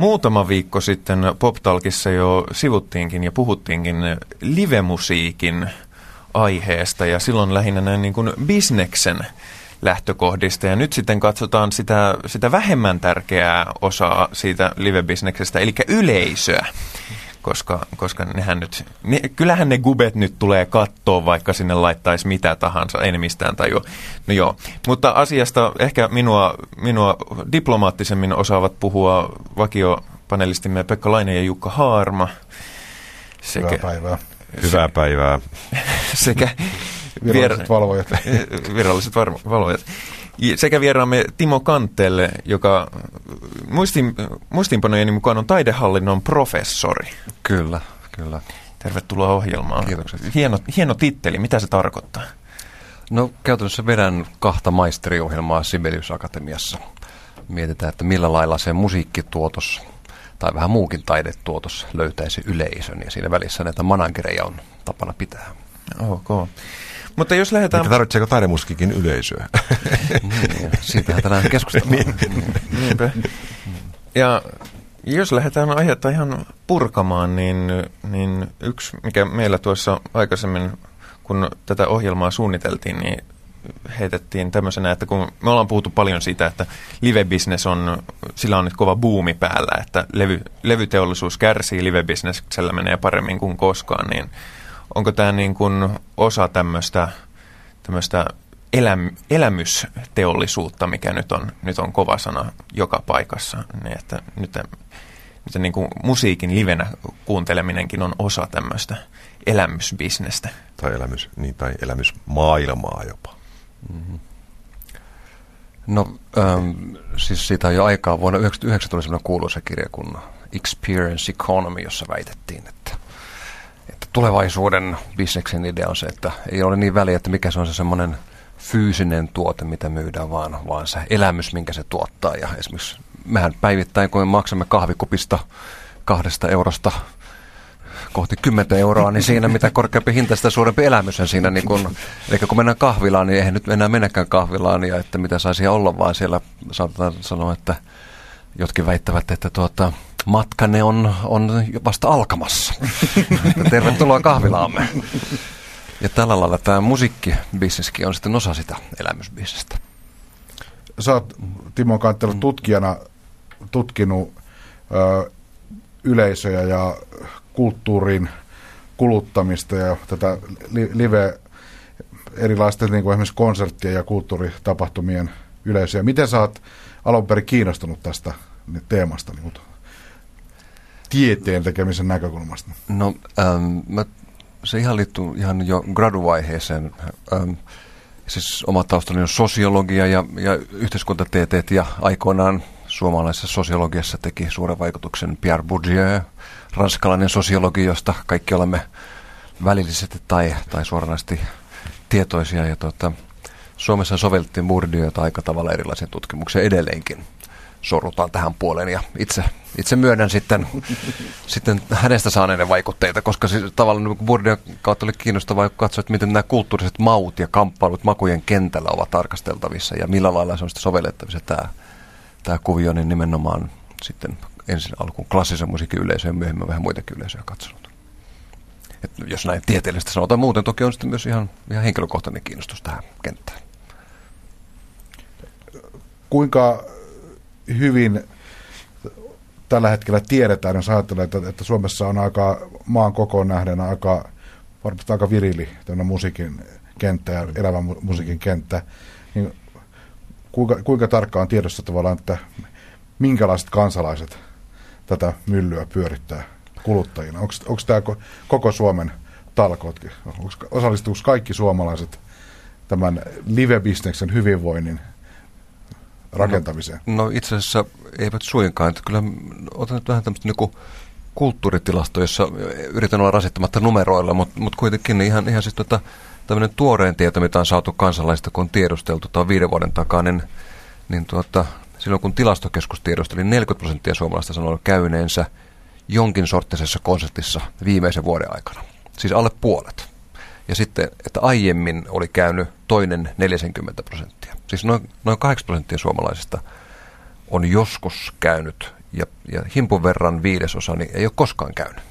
muutama viikko sitten PopTalkissa jo sivuttiinkin ja puhuttiinkin livemusiikin aiheesta ja silloin lähinnä näin niin kuin bisneksen lähtökohdista. Ja nyt sitten katsotaan sitä, sitä vähemmän tärkeää osaa siitä live-bisneksestä, eli yleisöä. Koska, koska nehän nyt, ne, kyllähän ne gubet nyt tulee kattoon, vaikka sinne laittaisi mitä tahansa, ei ne mistään tajua. No joo, mutta asiasta ehkä minua, minua diplomaattisemmin osaavat puhua vakiopanelistimme Pekka Laine ja Jukka Haarma. Sekä, Hyvää päivää. Hyvää päivää. sekä Viralliset valvojat. Viralliset valvojat. Sekä vieraamme Timo Kantelle, joka muistin, muistinpanojeni mukaan on taidehallinnon professori. Kyllä, kyllä. Tervetuloa ohjelmaan. Kiitokset. Hieno, hieno titteli. Mitä se tarkoittaa? No käytännössä vedän kahta maisteriohjelmaa Sibelius Akatemiassa. Mietitään, että millä lailla se musiikkituotos tai vähän muukin taidetuotos löytäisi yleisön. Ja siinä välissä näitä managereja on tapana pitää. Ok. Mutta jos lähdetään... Mitä tarvitseeko taidemuskikin yleisöä? niin, siitähän tänään keskustellaan. Niinpä. Ja jos lähdetään aihetta ihan purkamaan, niin, niin yksi, mikä meillä tuossa aikaisemmin, kun tätä ohjelmaa suunniteltiin, niin heitettiin tämmöisenä, että kun me ollaan puhuttu paljon siitä, että live-business on, sillä on nyt kova buumi päällä, että levy, levyteollisuus kärsii, live-businessellä menee paremmin kuin koskaan, niin onko tämä niin kuin osa tämmöistä, tämmöistä eläm, elämysteollisuutta, mikä nyt on, nyt on kova sana joka paikassa, niin että nyt, nyt niin kuin musiikin livenä kuunteleminenkin on osa tämmöistä elämysbisnestä. Tai, elämys, niin, tai elämysmaailmaa jopa. Mm-hmm. No ähm, siis siitä on jo aikaa. Vuonna 1999 tuli sellainen kuuluisa kirja kuin Experience Economy, jossa väitettiin, että tulevaisuuden bisneksen idea on se, että ei ole niin väliä, että mikä se on se semmoinen fyysinen tuote, mitä myydään, vaan, vaan se elämys, minkä se tuottaa. Ja esimerkiksi mehän päivittäin, kun me maksamme kahvikupista kahdesta eurosta kohti 10 euroa, niin siinä mitä korkeampi hinta, sitä suurempi elämys on siinä. Niin kun, eli kun mennään kahvilaan, niin eihän nyt enää mennäkään kahvilaan, ja että mitä saisi olla, vaan siellä saatetaan sanoa, että jotkin väittävät, että tuota, matkanne on, on vasta alkamassa. Tervetuloa kahvilaamme. Ja tällä lailla tämä musiikkibisneskin on sitten osa sitä elämysbisnestä. Sä oot Timo Kanttelu tutkijana tutkinut ö, yleisöjä ja kulttuurin kuluttamista ja tätä li, live erilaisten niin kuin esimerkiksi konserttien ja kulttuuritapahtumien yleisöjä. Miten sä oot alun perin kiinnostunut tästä teemasta niin tieteen tekemisen näkökulmasta? No, ähm, mä, se ihan liittyy ihan jo graduvaiheeseen. Ähm, siis oma taustani on sosiologia ja, ja yhteiskuntatieteet ja aikoinaan suomalaisessa sosiologiassa teki suuren vaikutuksen Pierre Bourdieu, ranskalainen sosiologi, josta kaikki olemme välillisesti tai, tai suoranaisesti tietoisia. Ja tuota, Suomessa sovellettiin Bourdieuta aika tavalla erilaisiin tutkimuksiin edelleenkin sorrutaan tähän puoleen ja itse, itse myönnän sitten, sitten hänestä saaneiden vaikutteita, koska siis tavallaan niin Bourdieu kautta oli kiinnostavaa katsoa, että miten nämä kulttuuriset maut ja kamppailut makujen kentällä ovat tarkasteltavissa ja millä lailla se on sitten sovellettavissa tämä, tämä kuvio, niin nimenomaan sitten ensin alkuun klassisen musiikin yleisö ja myöhemmin vähän muitakin yleisöjä katsonut. Et jos näin tieteellistä sanotaan, muuten toki on sitten myös ihan, ihan henkilökohtainen kiinnostus tähän kenttään. Kuinka hyvin tällä hetkellä tiedetään, jos ajattelee, että, että Suomessa on aika maan kokoon nähden aika, varmasti aika virili musiikin kenttä ja elävän musiikin kenttä, niin kuinka, kuinka tarkkaan tiedossa tavallaan, että minkälaiset kansalaiset tätä myllyä pyörittää kuluttajina? Onko tämä koko Suomen talkootkin? Osallistuuko kaikki suomalaiset tämän live-bisneksen hyvinvoinnin rakentamiseen? No, no itse asiassa eivät suinkaan. Että kyllä otan nyt vähän tämmöistä niin kulttuuritilasto, jossa yritän olla rasittamatta numeroilla, mutta, mutta kuitenkin ihan, ihan siis tota, tämmöinen tuoreen tieto, mitä on saatu kansalaista, kun on tiedusteltu, tai viiden vuoden takaa, niin, niin tuota, silloin kun tilastokeskus tiedusteli, 40 prosenttia suomalaista sanoi käyneensä jonkin sorttisessa konsertissa viimeisen vuoden aikana. Siis alle puolet. Ja sitten, että aiemmin oli käynyt toinen 40 prosenttia. Siis noin, noin 8 prosenttia suomalaisista on joskus käynyt ja, ja himpun verran viidesosa niin ei ole koskaan käynyt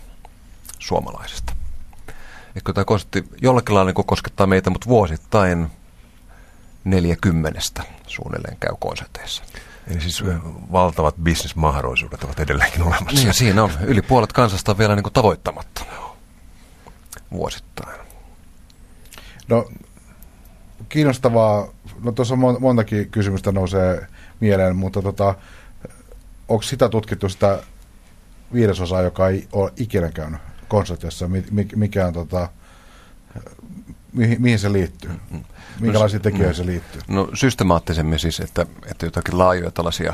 suomalaisesta. Eikö tämä konsertti jollakin lailla niin koskettaa meitä, mutta vuosittain neljäkymmenestä suunnilleen käy konserteissa. Eli siis valtavat bisnesmahdollisuudet ovat edelleenkin olemassa. Niin, siinä on. Yli puolet kansasta on vielä niin kuin tavoittamatta vuosittain. No, kiinnostavaa. No tuossa montakin kysymystä nousee mieleen, mutta tota, onko sitä tutkittu sitä viidesosaa, joka ei ole ikinä käynyt konsertissa, mikä on tota, mihin, mihin se liittyy? Minkälaisiin tekijöihin se liittyy? No systemaattisemmin siis, että, että jotakin laajoja tällaisia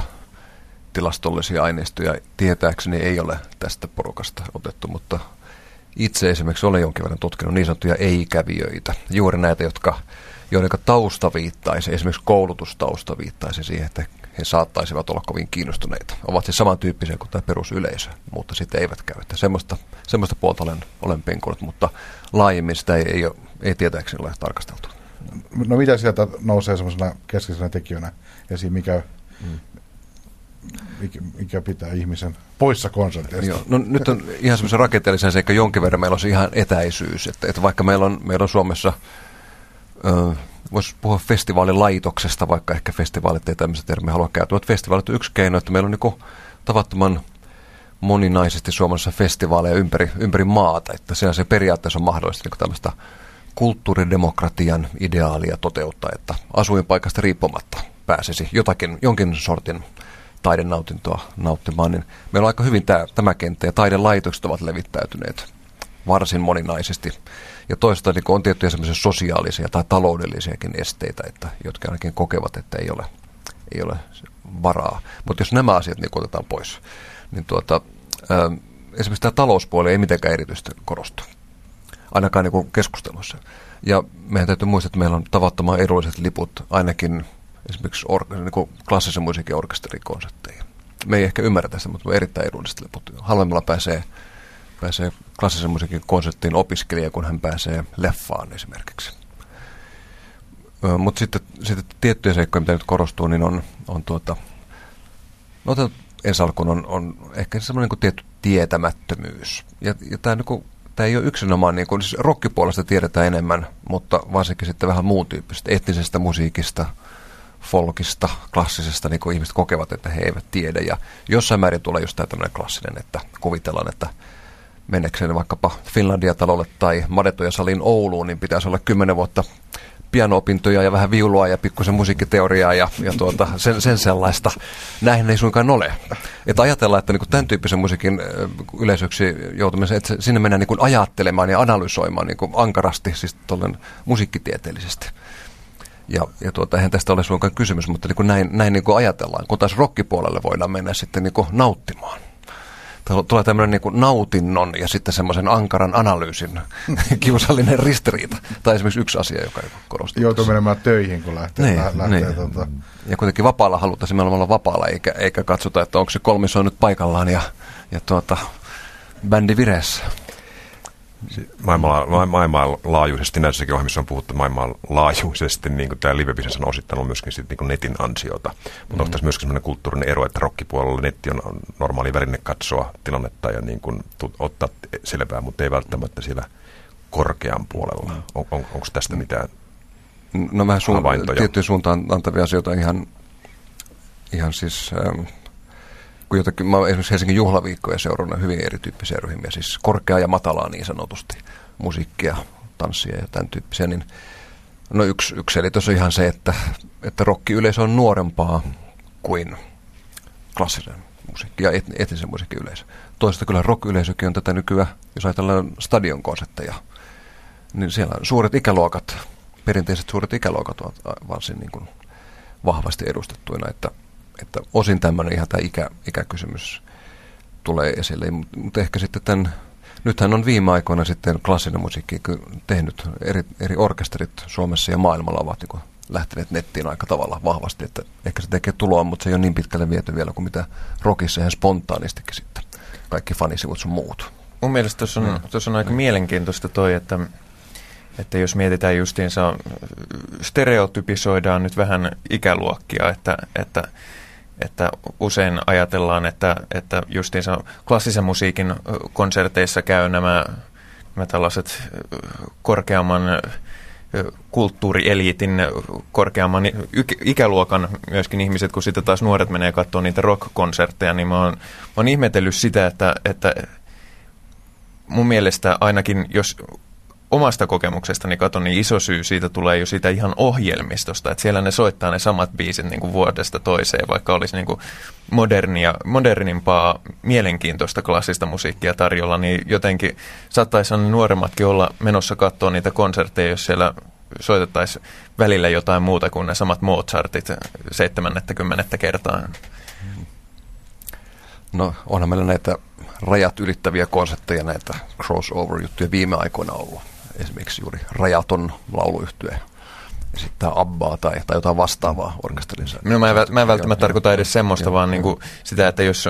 tilastollisia aineistoja tietääkseni ei ole tästä porukasta otettu, mutta itse esimerkiksi olen jonkin verran tutkinut niin sanottuja ei-kävijöitä, juuri näitä, jotka, joiden tausta viittaisi, esimerkiksi koulutustausta viittaisi siihen, että he saattaisivat olla kovin kiinnostuneita. Ovat siis samantyyppisiä kuin tämä perusyleisö, mutta sitten eivät käy. Että semmoista, semmoista puolta olen, olen penkunut, mutta laajemmin sitä ei, ei, ole, ei tietääkseni ole tarkasteltu. No mitä sieltä nousee semmoisena keskeisenä tekijänä esiin, mikä, mm. Mikä, pitää ihmisen poissa konserteista? Joo, no nyt on ihan semmoisen rakenteellisen seikka jonkin verran meillä on se ihan etäisyys, että, että vaikka meillä on, meillä on Suomessa ö, voisi puhua festivaalilaitoksesta, vaikka ehkä festivaalit ei tämmöistä termiä halua käyttää, mutta festivaalit on yksi keino, että meillä on niin tavattoman moninaisesti Suomessa festivaaleja ympäri, ympäri maata, että se periaatteessa on mahdollista niin tämmöistä kulttuuridemokratian ideaalia toteuttaa, että asuinpaikasta riippumatta pääsisi jotakin, jonkin sortin taidenautintoa nauttimaan, niin meillä on aika hyvin tämä, tämä kenttä ja taidelaitokset ovat levittäytyneet varsin moninaisesti. Ja toista niin on tiettyjä semmoisia sosiaalisia tai taloudellisiakin esteitä, että, jotka ainakin kokevat, että ei ole, ei ole varaa. Mutta jos nämä asiat niin otetaan pois, niin tuota, ää, esimerkiksi tämä talouspuoli ei mitenkään erityisesti korostu ainakaan niin keskustelussa. Ja meidän täytyy muistaa, että meillä on tavattoman edulliset liput ainakin esimerkiksi or- niin klassisen musiikin orkesterikonsertteihin. Me ei ehkä ymmärrä tästä, mutta erittäin edulliset liput. Halvemmalla pääsee, pääsee klassisen musiikin konserttiin opiskelija, kun hän pääsee leffaan esimerkiksi. Mutta sitten, sitten tiettyjä seikkoja, mitä nyt korostuu, niin on, on tuota, no ensi alkuun on, on ehkä semmoinen niin tietty tietämättömyys. Ja, ja tämä niin ei ole yksinomaan, niin kuin, siis rockipuolesta tiedetään enemmän, mutta varsinkin sitten vähän muun tyyppisestä etnisestä musiikista, folkista, klassisesta, niin kuin ihmiset kokevat, että he eivät tiedä. Ja jossain määrin tulee just tämä tämmöinen klassinen, että kuvitellaan, että mennekseen vaikkapa Finlandia-talolle tai Madetoja salin Ouluun, niin pitäisi olla kymmenen vuotta piano-opintoja ja vähän viulua ja pikkusen musiikkiteoriaa ja, ja tuota, sen, sen sellaista. Näin ei suinkaan ole. Että ajatellaan, että niin tämän tyyppisen musiikin yleisöksi joutumisen, että sinne mennään niin ajattelemaan ja analysoimaan niin ankarasti, siis musiikkitieteellisesti. Ja, ja tuota, eihän tästä ole suinkaan kysymys, mutta niin näin, näin niin ajatellaan, kun taas rockipuolelle voidaan mennä sitten niin nauttimaan tulee tämmöinen niin nautinnon ja sitten semmoisen ankaran analyysin kiusallinen ristiriita. Tai esimerkiksi yksi asia, joka ei korostuu. Joutuu menemään töihin, kun lähtee. Niin, lähtee niin. Tuota. Ja kuitenkin vapaalla haluttaisiin olla vapaalla, eikä, eikä katsota, että onko se kolmiso nyt paikallaan ja, ja tuota, bändi vireessä maailmanla- maailmanlaajuisesti näissäkin ohjelmissa on puhuttu maailmanlaajuisesti, niin kuin tämä live on osittanut myöskin sit, niin kuin netin ansiota. Mutta mm-hmm. onko tässä myöskin sellainen kulttuurinen ero, että rockipuolella netti on normaali väline katsoa tilannetta ja niin kuin, tu- ottaa selvää, mutta ei välttämättä siellä korkean puolella. Mm. On, on, onko tästä mitään No vähän suun- tiettyjä suuntaan antavia asioita ihan, ihan siis... Ähm, kun jotakin, mä olen esimerkiksi Helsingin juhlaviikkoja seurannut hyvin erityyppisiä ryhmiä, siis korkeaa ja matalaa niin sanotusti, musiikkia, tanssia ja tämän tyyppisiä, niin no yksi, yksi selitys on ihan se, että, että rock-yleisö on nuorempaa kuin klassinen musiikki ja et, etnisen musiikin yleisö. Toisaalta kyllä rock-yleisökin on tätä nykyään, jos ajatellaan stadionkonsertteja, niin siellä on suuret ikäluokat, perinteiset suuret ikäluokat ovat varsin niin kuin vahvasti edustettuina, että että osin tämmöinen ihan tämä ikä, ikäkysymys tulee esille, mutta ehkä sitten tämän, nythän on viime aikoina sitten klassinen musiikki tehnyt, eri, eri orkesterit Suomessa ja maailmalla ovat niin lähteneet nettiin aika tavalla vahvasti, että ehkä se tekee tuloa, mutta se ei ole niin pitkälle viety vielä kuin mitä rockissa ihan spontaanistikin sitten kaikki fanisivut sun muut. Mun mielestä tuossa on, mm. on aika mielenkiintoista toi, että että jos mietitään justiinsa, stereotypisoidaan nyt vähän ikäluokkia, että, että että usein ajatellaan, että, että justiinsa klassisen musiikin konserteissa käy nämä, nämä tällaiset korkeamman kulttuurieliitin, korkeamman ikäluokan myöskin ihmiset, kun sitten taas nuoret menee katsomaan niitä rock-konsertteja, niin mä oon, mä oon ihmetellyt sitä, että, että mun mielestä ainakin, jos omasta kokemuksestani katon, niin iso syy siitä tulee jo siitä ihan ohjelmistosta, että siellä ne soittaa ne samat biisit niin kuin vuodesta toiseen, vaikka olisi niin kuin modernia, modernimpaa, mielenkiintoista klassista musiikkia tarjolla, niin jotenkin saattaisi nuoremmatkin olla menossa katsoa niitä konsertteja, jos siellä soitettaisiin välillä jotain muuta kuin ne samat Mozartit 70 kertaa. No onhan meillä näitä rajat ylittäviä konsepteja, näitä crossover-juttuja viime aikoina ollut. Esimerkiksi juuri rajaton lauluyhtye esittää Abbaa tai, tai jotain vastaavaa orkesterin. No, mä, en, mä en välttämättä tarkoita edes semmoista, vaan niin kuin sitä, että jos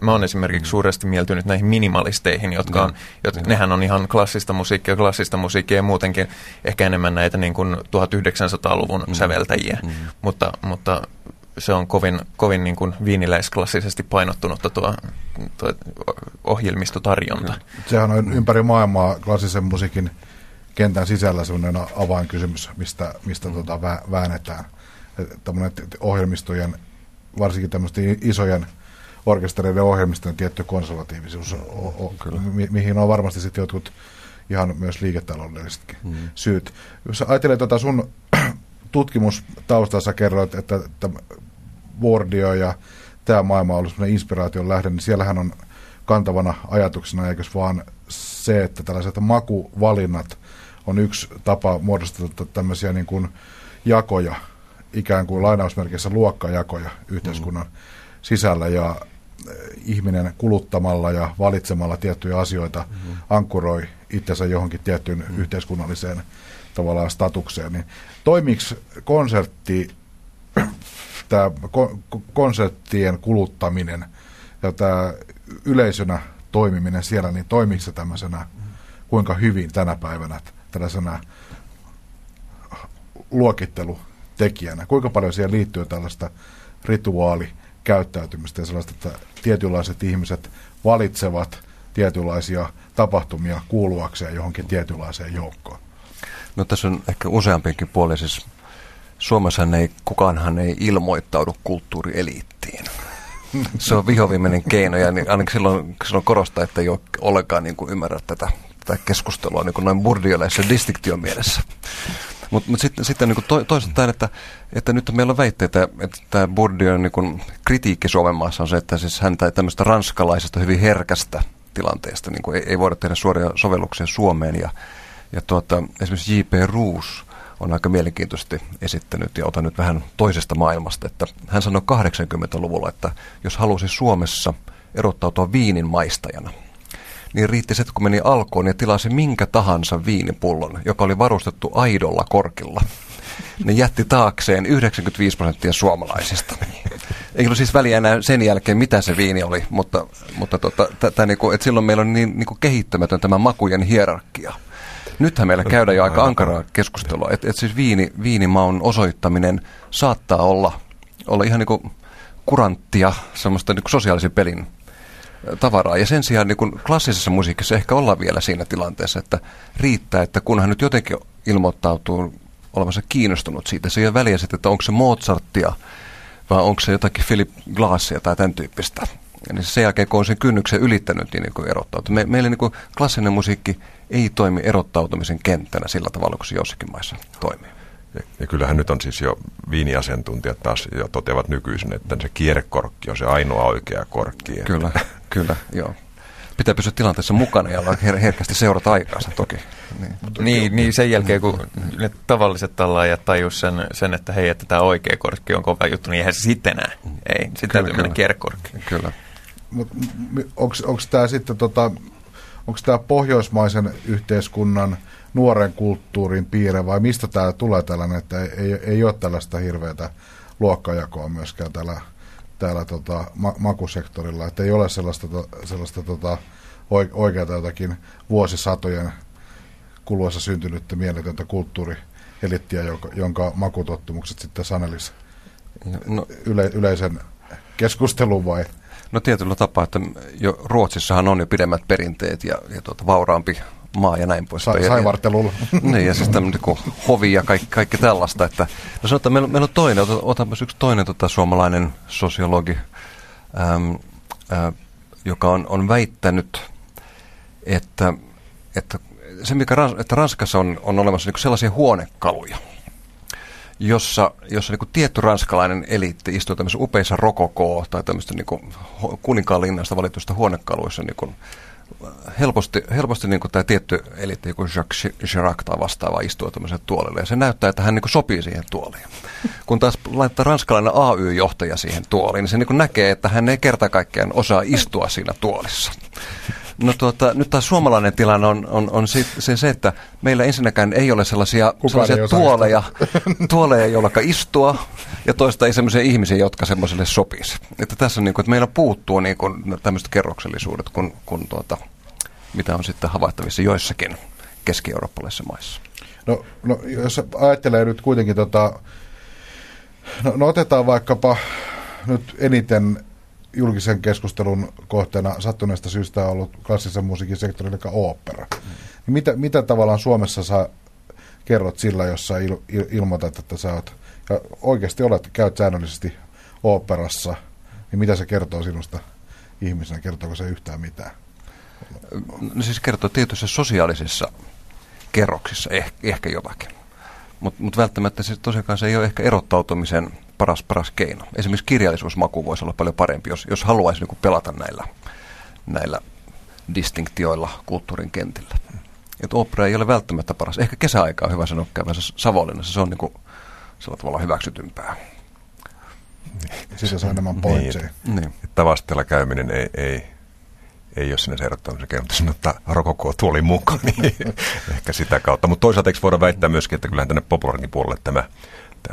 mä oon esimerkiksi suuresti mieltynyt näihin minimalisteihin, jotka on, jotka, nehän on ihan klassista musiikkia, klassista musiikkia ja muutenkin ehkä enemmän näitä niin kuin 1900-luvun mm. säveltäjiä, mm. Mutta, mutta se on kovin, kovin niin kuin viiniläisklassisesti painottunutta tuo, tuo ohjelmistotarjonta. Sehän on ympäri maailmaa klassisen musiikin kentän sisällä sellainen avainkysymys, mistä, mistä tuota väännetään. Tällainen ohjelmistojen, varsinkin tämmöisten isojen orkestereiden ohjelmistojen tietty konservatiivisuus, o, o, mi, mihin on varmasti sitten jotkut ihan myös liiketaloudellisetkin mm. syyt. Jos ajattelee tuota sun tutkimustaustassa kerroit, että, että Wordio ja tämä maailma on ollut sellainen inspiraation lähde, niin siellähän on kantavana ajatuksena, eikös vaan se, että tällaiset makuvalinnat on yksi tapa muodostaa tämmöisiä niin kuin jakoja, ikään kuin lainausmerkeissä luokkajakoja yhteiskunnan mm. sisällä ja eh, ihminen kuluttamalla ja valitsemalla tiettyjä asioita mm. ankkuroi itsensä johonkin tiettyyn mm. yhteiskunnalliseen tavallaan statukseen. Niin toimiks konsertti, tämä konserttien kuluttaminen ja tämä yleisönä toimiminen siellä, niin toimiiko se tämmöisenä kuinka hyvin tänä päivänä tällaisena luokittelutekijänä? Kuinka paljon siihen liittyy tällaista rituaalikäyttäytymistä ja sellaista, että tietynlaiset ihmiset valitsevat tietynlaisia tapahtumia kuuluakseen johonkin tietynlaiseen joukkoon? No tässä on ehkä useampikin puoli. Siis Suomessa ei, kukaanhan ei ilmoittaudu kulttuurieliittiin. Se on vihoviimeinen keino ja niin ainakin silloin, silloin korostaa, että ei ole ollenkaan niin kuin ymmärrä tätä tätä keskustelua niin noin burdiolaisen distiktion mielessä. Mutta mut sitten, sitten niin to, toisaalta että, että nyt meillä on väitteitä, että tämä Bourdieu niin kritiikki Suomen maassa on se, että siis häntä tämmöistä ranskalaisesta hyvin herkästä tilanteesta niin ei, ei voida tehdä suoria sovelluksia Suomeen. Ja, ja tuota, esimerkiksi J.P. Roos on aika mielenkiintoisesti esittänyt, ja otan nyt vähän toisesta maailmasta, että hän sanoi 80-luvulla, että jos halusi Suomessa erottautua viinin maistajana – niin riitti se, että kun meni alkoon ja tilasi minkä tahansa viinipullon, joka oli varustettu aidolla korkilla, ne jätti taakseen 95 prosenttia suomalaisista. Ei ollut siis väliä enää sen jälkeen, mitä se viini oli, mutta, mutta tota, t- niinku, et silloin meillä on niin niinku kehittymätön tämä makujen hierarkia. Nythän meillä käydään jo aika ankaraa keskustelua, että et siis viini, viinimaun osoittaminen saattaa olla, olla ihan niin kuranttia semmoista niin sosiaalisen pelin tavaraa. Ja sen sijaan niin kun klassisessa musiikissa ehkä ollaan vielä siinä tilanteessa, että riittää, että kunhan nyt jotenkin ilmoittautuu olevansa kiinnostunut siitä. Se ei ole väliä sitten, että onko se Mozartia vai onko se jotakin Philip Glassia tai tämän tyyppistä. Ja niin sen jälkeen, kun on sen kynnyksen ylittänyt, niin, niin erottautuu. Me, meillä niin klassinen musiikki ei toimi erottautumisen kenttänä sillä tavalla, kuin se jossakin maissa toimii. Ja, kyllähän nyt on siis jo viiniasiantuntijat taas jo toteavat nykyisin, että se kierrekorkki on se ainoa oikea korkki. Kyllä, kyllä, joo. Pitää pysyä tilanteessa mukana ja her- herkästi seurata aikaansa toki. Niin. Niin, niin, sen jälkeen kun ne tavalliset tallaajat tajus sen, sen, että hei, että tämä oikea korkki on kova juttu, niin eihän se sitten enää. Ei, sitten täytyy mennä kierrekorkki. Kyllä. Onko tämä sitten tota, onko tämä pohjoismaisen yhteiskunnan nuoren kulttuurin piirre vai mistä tämä tulee tällainen, että ei, ei, ole tällaista hirveätä luokkajakoa myöskään täällä, täällä tota, ma- makusektorilla, että ei ole sellaista, sellaista tota, oikeaa jotakin vuosisatojen kuluessa syntynyttä mieletöntä kulttuurielittiä, jonka, jonka makutottumukset sitten sanelisi no, yle, yleisen keskusteluun vai? No tietyllä tapaa, että jo Ruotsissahan on jo pidemmät perinteet ja, ja tuota, vauraampi maa ja näin pois. Sa- saivartelulla. Niin, ja siis tämmöinen niin hovi ja kaikki, kaikki tällaista. Että, no sanotaan, meillä, meillä on toinen, otan myös yksi toinen tota, suomalainen sosiologi, äm, ä, joka on, on väittänyt, että, että se, mikä että Ranskassa on, on olemassa niin sellaisia huonekaluja, jossa, jossa niin tietty ranskalainen eliitti istuu tämmöisissä upeissa rokokoo tai tämmöistä niin kuninkaan linnasta valituista huonekaluissa niin kuin, helposti, helposti niin tämä tietty eliitti, joku Jacques Chirac tai vastaava istuu tämmöiselle tuolille. Ja se näyttää, että hän niin sopii siihen tuoliin. Kun taas laittaa ranskalainen AY-johtaja siihen tuoliin, niin se niin näkee, että hän ei kerta kaikkiaan osaa istua siinä tuolissa. No tuota, nyt taas suomalainen tilanne on, on, on se, se, se, että meillä ensinnäkään ei ole sellaisia, sellaisia tuoleja, tuoleja, joilla istua, ja toista ei sellaisia ihmisiä, jotka semmoiselle sopisi. Että tässä on niin kuin, että meillä puuttuu niin kuin tämmöiset kerroksellisuudet, kun, kun tuota, mitä on sitten havaittavissa joissakin keski-eurooppalaisissa maissa. No, no jos ajattelee nyt kuitenkin, tota, no, no otetaan vaikkapa nyt eniten julkisen keskustelun kohteena sattuneesta syystä on ollut klassisen musiikin sektori, eli opera. Mm. Mitä, mitä tavallaan Suomessa sä kerrot sillä, jos sä il, il, ilmoitat, että sä oot, ja oikeasti olet, käyt säännöllisesti operassa, niin mitä se kertoo sinusta ihmisenä? Kertooko se yhtään mitään? No siis kertoo tietyissä sosiaalisissa kerroksissa ehkä, ehkä jotakin. Mutta mut välttämättä se tosiaan se ei ole ehkä erottautumisen paras, paras keino. Esimerkiksi kirjallisuusmaku voisi olla paljon parempi, jos, jos haluaisi niin pelata näillä, näillä distinktioilla kulttuurin kentillä. Et opera ei ole välttämättä paras. Ehkä kesäaika on hyvä sanoa käyvänsä Savonlinnassa. Se on niin kuin, sillä tavalla hyväksytympää. Siis se on enemmän pointseja. Niin. niin. Tavastella käyminen ei, ei, ei ole sinne ehdottomasti kerrottu sinne, että rokoko tuoli mukaan, niin ehkä sitä kautta. Mutta toisaalta eikö voida väittää myöskin, että kyllähän tänne populaarin puolelle tämä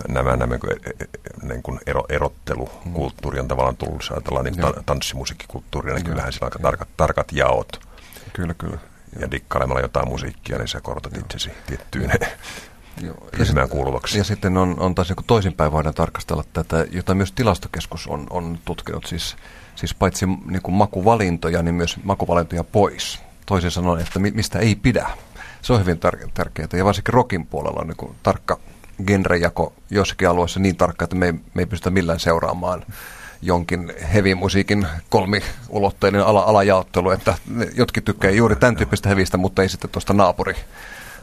nämä, nämä niin kuin ero, erottelukulttuuri on tavallaan tullut, jos ajatellaan niin ta, tanssimusiikkikulttuuria, niin kyllähän sillä on aika tarkat, tarkat jaot. Kyllä, kyllä. Ja dikkailemalla jotain musiikkia, niin sä korotat itsesi tiettyyn ryhmään kuuluvaksi. Ja sitten on, on taas niin toisinpäin voidaan tarkastella tätä, jota myös tilastokeskus on, on tutkinut, siis, siis paitsi niin kuin makuvalintoja, niin myös makuvalintoja pois. Toisin sanoen, että mistä ei pidä. Se on hyvin tärkeää. Ja varsinkin rockin puolella on niin kuin tarkka genrejako jossakin alueessa niin tarkka, että me ei, me ei pystytä millään seuraamaan jonkin heavy-musiikin kolmiulotteinen ala, alajaottelu, että jotkin tykkää juuri tämän tyyppistä hevistä, mutta ei sitten tuosta naapuri,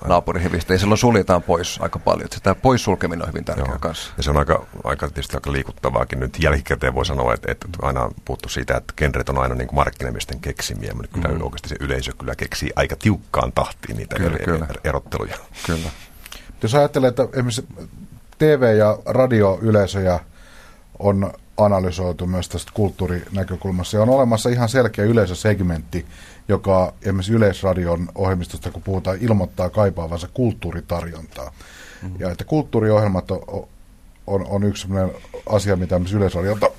naapurihevistä. Ja silloin suljetaan pois aika paljon. Että tämä poissulkeminen on hyvin tärkeää kanssa. Ja se on aika, aika, tietysti aika liikuttavaakin. Nyt jälkikäteen voi sanoa, että, että aina on puhuttu siitä, että genret on aina niin kuin markkinamiesten keksimiä, mutta kyllä mm. oikeasti se yleisö kyllä keksii aika tiukkaan tahtiin niitä kyllä, eri, kyllä. erotteluja. Kyllä. Jos ajattelee, että esimerkiksi TV- ja radioyleisöjä on analysoitu myös tästä kulttuurinäkökulmassa. Ja on olemassa ihan selkeä yleisösegmentti, joka esimerkiksi Yleisradion ohjelmistosta, kun puhutaan, ilmoittaa kaipaavansa kulttuuritarjontaa. Mm. Ja että kulttuuriohjelmat on, on, on yksi sellainen asia, mitä esimerkiksi Yleisradiolta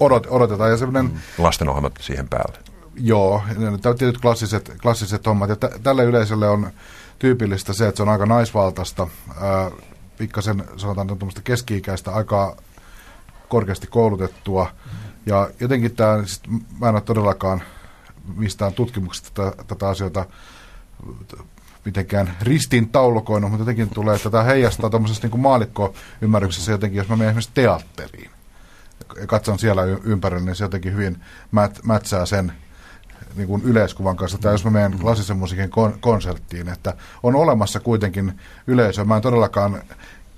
odot, odotetaan. Ja mm. Lastenohjelmat siihen päälle. Joo, tämä on tietyt klassiset, klassiset hommat. Ja t- tälle yleisölle on tyypillistä se, että se on aika naisvaltaista, pikkasen sanotaan keski-ikäistä, aika korkeasti koulutettua. Ja jotenkin tämä, mä en ole todellakaan mistään tutkimuksesta tätä, tätä asioita mitenkään ristiin taulukoinut, mutta jotenkin tulee, että tämä heijastaa tuommoisessa niin maalikko-ymmärryksessä jotenkin, jos mä menen esimerkiksi teatteriin ja katson siellä ympärillä, niin se jotenkin hyvin mät, mätsää sen niin kuin yleiskuvan kanssa, tai jos mä menen klassisen musiikin kon- konserttiin, että on olemassa kuitenkin yleisö. Mä en todellakaan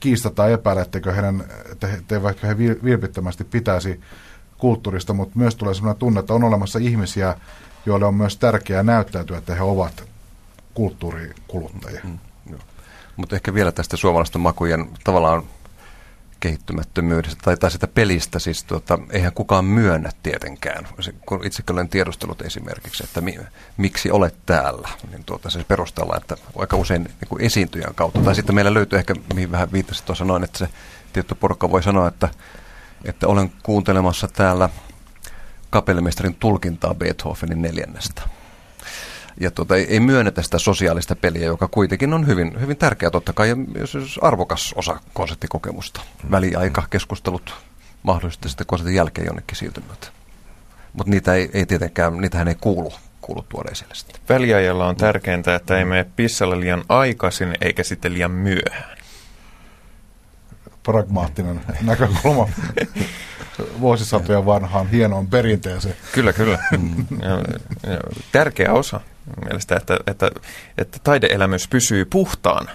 kiista tai epäile, etteikö heidän, että he, vaikka he vilpittömästi pitäisi kulttuurista, mutta myös tulee sellainen tunne, että on olemassa ihmisiä, joille on myös tärkeää näyttäytyä, että he ovat kulttuurikuluttajia. Mm, mm, mutta ehkä vielä tästä suomalaisten makujen tavallaan kehittymättömyydestä tai, tai sitä pelistä, siis tuota, eihän kukaan myönnä tietenkään. Kun itsekin olen tiedustellut esimerkiksi, että mi, miksi olet täällä, niin tuota, se perustellaan, että aika usein niin kuin esiintyjän kautta. Tai sitten meillä löytyy ehkä, mihin vähän viittasit tuossa noin, että se tietty porukka voi sanoa, että, että olen kuuntelemassa täällä kapellimestarin tulkintaa Beethovenin neljännestä ja tuota, ei, ei myönnetä sitä sosiaalista peliä, joka kuitenkin on hyvin, hyvin tärkeä totta kai ja myös arvokas osa konserttikokemusta. Mm. Väliaika, keskustelut, mahdollisesti sitten konsertin jälkeen jonnekin siirtymät. Mutta niitä ei, ei tietenkään, niitähän ei kuulu, kuulu tuoda esille sitten. Väliajalla on tärkeintä, että ei mene pissalle liian aikaisin eikä sitten liian myöhään. Pragmaattinen näkökulma vuosisatoja vanhaan hienoon perinteeseen. Kyllä, kyllä. Mm. Ja, ja, tärkeä osa mielestä, että, että, että taideelämys pysyy puhtaana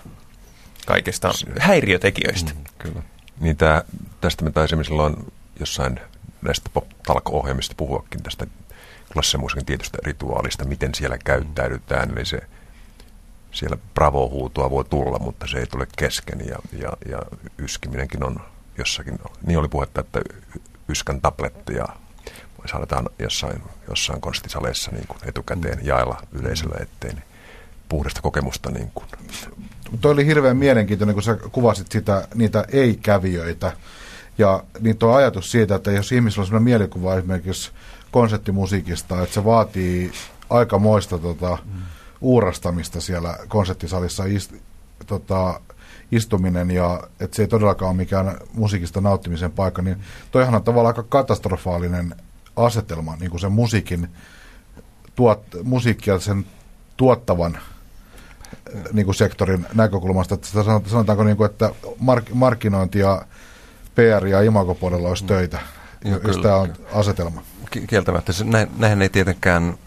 kaikista häiriötekijöistä. Mm, kyllä. Niin tää, tästä me taisimme silloin jossain näistä talko-ohjelmista puhuakin tästä klassimusiikin tietystä rituaalista, miten siellä käyttäydytään. Eli se, siellä bravo-huutoa voi tulla, mutta se ei tule kesken ja, ja, ja yskiminenkin on jossakin, niin oli puhetta, että yskän tabletteja saadaan jossain, jossain konstisaleissa niin kuin etukäteen jaella yleisölle, ettei puhdasta kokemusta. Niin kuin. Toi oli hirveän mielenkiintoinen, kun sä kuvasit sitä, niitä ei-kävijöitä. Ja niin tuo ajatus siitä, että jos ihmisellä on sellainen mielikuva esimerkiksi konserttimusiikista, että se vaatii aikamoista tota, mm. uurastamista siellä konserttisalissa ist, tota, istuminen ja että se ei todellakaan ole mikään musiikista nauttimisen paikka, niin toihan on tavallaan aika katastrofaalinen asetelma niin kuin sen musiikin tuot, musiikkia sen tuottavan niin kuin sektorin näkökulmasta. Että sanotaanko, niin kuin, että mark, markkinointi ja PR ja imagopuolella olisi töitä, mm. Joo, jos tämä on asetelma. Kieltämättä. Näin, näin ei tietenkään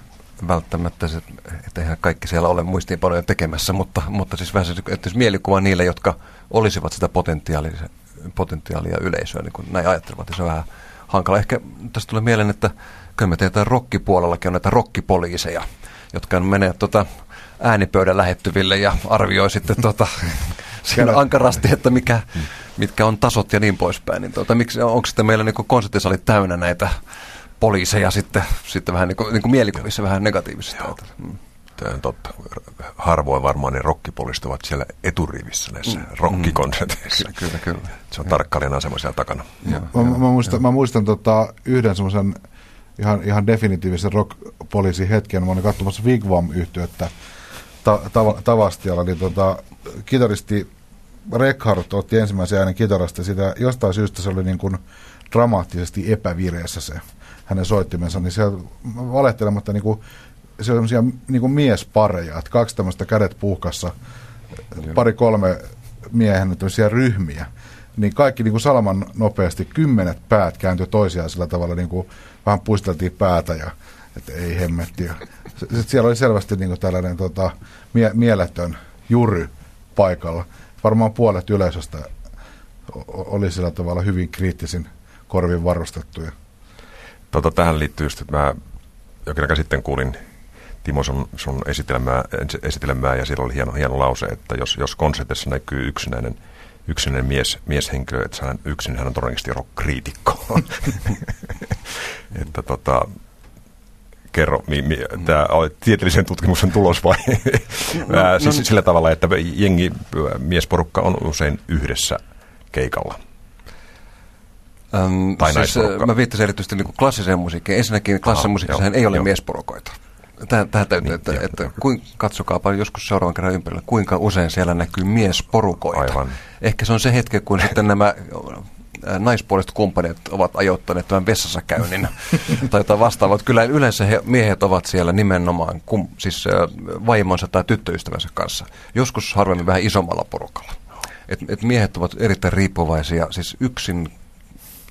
välttämättä, se, että eihän kaikki siellä ole muistiinpanoja tekemässä, mutta, mutta siis vähän se, että jos mielikuva niille, jotka olisivat sitä potentiaalia, potentiaalia yleisöä, niin kuin näin ajattelevat, niin se on vähän hankala. Ehkä tästä tulee mieleen, että kyllä me teetään rokkipuolellakin on näitä rokkipoliiseja, jotka menee tota, äänipöydän lähettyville ja arvioi sitten tota, siinä ankarasti, että mikä, mitkä on tasot ja niin poispäin. Niin tota, miksi, onko sitten meillä niin konserttisalit täynnä näitä poliiseja sitten, sitten vähän niin kuin, niin kuin mielikuvissa vähän negatiivisesti. Mm. Tämä totta. Harvoin varmaan ne rokkipoliisit ovat siellä eturivissä näissä mm. rokkikonserteissa. Mm. Kyllä, kyllä. Se on tarkkailijan asema siellä takana. Ja, mä, mä, mä muistan, mä muistan tota, yhden semmoisen ihan, ihan definitiivisen rock-poliisin hetken. Mä olin katsomassa Wigwam-yhtiötä ta, ta, Tavastialla, niin tota, kitaristi Rekhardt otti ensimmäisen äänen kitarasta, sitä jostain syystä se oli niin kuin dramaattisesti epävireessä se hänen soittimensa, niin se valehtelematta niin kuin, sellaisia niin miespareja, että kaksi tämmöistä kädet puhkassa, pari-kolme miehen ryhmiä, niin kaikki niin kuin salaman nopeasti kymmenet päät kääntyi toisiaan sillä tavalla, niin kuin vähän puisteltiin päätä ja että ei hemmetti. Sitten siellä oli selvästi niin kuin tällainen tota, mie- mieletön jury paikalla. Varmaan puolet yleisöstä oli sillä tavalla hyvin kriittisin korvin varustettuja. Tota, tähän liittyy just, että mä jokin aika sitten kuulin Timo sun, sun esitelmää, esitelmää, ja siellä oli hieno, hieno lause, että jos, jos konsertissa näkyy yksinäinen, yksinäinen mies, mieshenkilö, että hän yksin hän on todennäköisesti rock-kriitikko. että tota, kerro, mi, mi, tämä on tieteellisen tutkimuksen tulos vai? No, no, siis no, sillä tavalla, että jengi, miesporukka on usein yhdessä keikalla. Öm, tai siis, mä viittasin erityisesti niin klassiseen musiikkiin. Ensinnäkin klassisen musiikissa ei ole joo. miesporukoita. Tähän, täytyy, niin, että, joo, että kuin, katsokaapa joskus seuraavan kerran ympärillä, kuinka usein siellä näkyy miesporukoita. Aivan. Ehkä se on se hetki, kun sitten nämä naispuoliset kumppanit ovat ajoittaneet tämän vessassa käynnin tai jotain vastaavaa. Kyllä yleensä he, miehet ovat siellä nimenomaan kum, siis vaimonsa tai tyttöystävänsä kanssa. Joskus harvemmin vähän isommalla porukalla. Et, et miehet ovat erittäin riippuvaisia, siis yksin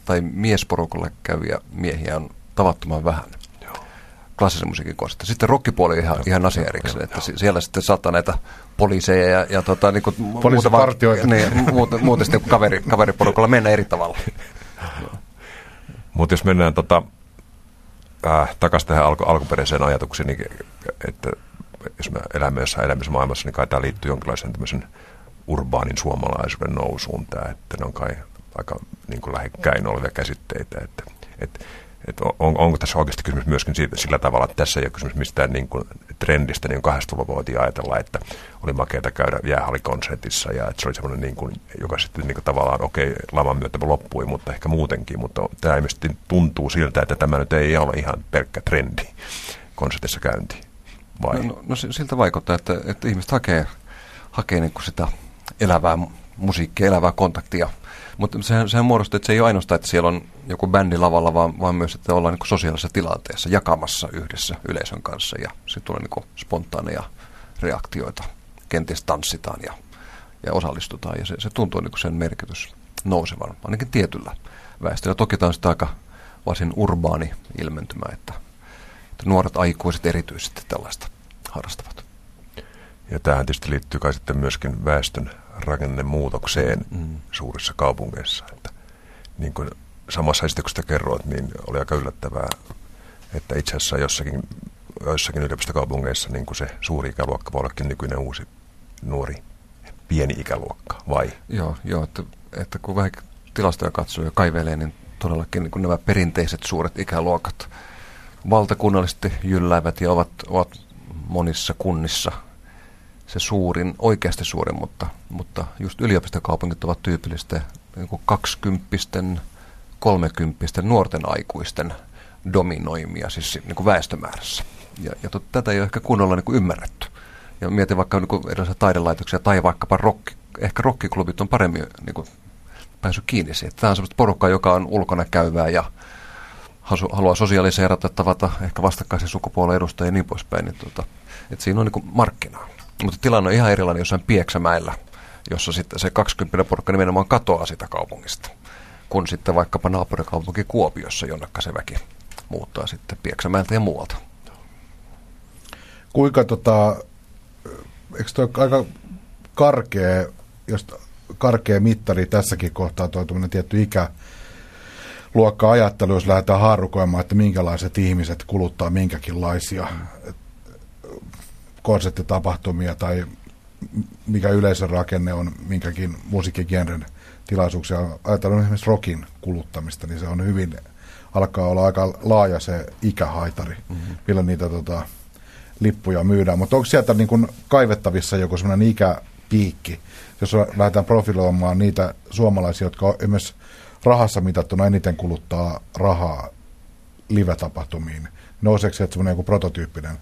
tai miesporukalle käyviä miehiä on tavattoman vähän klassisen musiikin kohdasta. Sitten rockipuoli ihan, ihan asia erikseen, että siellä sitten saattaa näitä poliiseja ja, ja tota, niin kuin muuta, niin, muuta, muuta sitten kaveri, kaveriporukalla mennä eri tavalla. Mutta jos mennään tota, äh, takaisin tähän alku, alkuperäiseen ajatukseen, niin, että jos me elämme jossain elämässä maailmassa, niin kai tämä liittyy jonkinlaisen tämmöisen urbaanin suomalaisuuden nousuun tämä, että ne on kai aika niin kuin lähekkäin olevia käsitteitä, että, että että on, onko tässä oikeasti kysymys myöskin siitä, sillä tavalla, että tässä ei ole kysymys mistään niin kuin trendistä, niin kahdesta voitiin ajatella, että oli makeata käydä jäähallikonsertissa ja että se oli semmoinen, niin kuin, joka sitten niin kuin tavallaan, okei, okay, laman myötä loppui, mutta ehkä muutenkin, mutta tämä ilmeisesti tuntuu siltä, että tämä nyt ei ole ihan pelkkä trendi konsertissa käynti. Vai? No, no, no siltä vaikuttaa, että, että ihmiset hakee, hakee niin kuin sitä elävää musiikkia, elävää kontaktia. Mutta sehän, sehän muodostuu, että se ei ole ainoastaan, että siellä on joku bändi lavalla, vaan, vaan myös, että ollaan niin sosiaalisessa tilanteessa jakamassa yhdessä yleisön kanssa ja sitten tulee niin spontaaneja reaktioita. Kenties tanssitaan ja, ja osallistutaan ja se, se tuntuu niin sen merkitys nousevan, ainakin tietyllä väestöllä. Toki tämä on sitä aika varsin urbaani ilmentymä, että, että nuoret aikuiset erityisesti tällaista harrastavat. Ja tähän tietysti liittyy kai sitten myöskin väestön rakennemuutokseen mm. suurissa kaupungeissa. Että niin kuin samassa esityksessä kerroit, niin oli aika yllättävää, että itse asiassa jossakin, joissakin yliopistokaupungeissa niin kuin se suuri ikäluokka voi ollakin nykyinen uusi nuori pieni ikäluokka, vai? Joo, joo että, että kun vähän tilastoja katsoo ja kaivelee, niin todellakin niin nämä perinteiset suuret ikäluokat valtakunnallisesti jylläävät ja ovat, ovat monissa kunnissa se suurin, oikeasti suurin, mutta, mutta just yliopistokaupungit ovat tyypillistä niin 20 30 nuorten aikuisten dominoimia siis niin kuin väestömäärässä. Ja, ja tot, tätä ei ole ehkä kunnolla niin kuin ymmärretty. Ja mietin vaikka niin erilaisia taidelaitoksia tai vaikkapa rock, ehkä rockiklubit on paremmin niin kuin, päässyt kiinni siihen. Tämä on sellaista porukkaa, joka on ulkona käyvää ja haluaa sosiaaliseerata, tavata ehkä vastakkaisen sukupuolen edustajia ja niin poispäin. Niin tuota, että siinä on niin kuin markkinaa. Mutta tilanne on ihan erilainen jossain Pieksämäellä, jossa sitten se 20 porukka nimenomaan katoaa sitä kaupungista, kun sitten vaikkapa naapurikaupunki Kuopiossa, jonnekka se väki muuttaa sitten Pieksämäeltä ja muualta. Kuinka tota, eikö toi aika karkea, jos karkea mittari tässäkin kohtaa tuo tietty ikä, luokka ajattelu, jos lähdetään haarukoimaan, että minkälaiset ihmiset kuluttaa minkäkinlaisia konserttitapahtumia tai mikä yleisön rakenne on minkäkin musiikkigenren tilaisuuksia. Ajatellaan esimerkiksi rockin kuluttamista, niin se on hyvin, alkaa olla aika laaja se ikähaitari, mm-hmm. millä niitä tota, lippuja myydään. Mutta onko sieltä niin kun kaivettavissa joku sellainen ikäpiikki, jos lähdetään profiloimaan niitä suomalaisia, jotka esimerkiksi rahassa mitattuna eniten kuluttaa rahaa live-tapahtumiin, nouseeko sieltä semmoinen joku prototyyppinen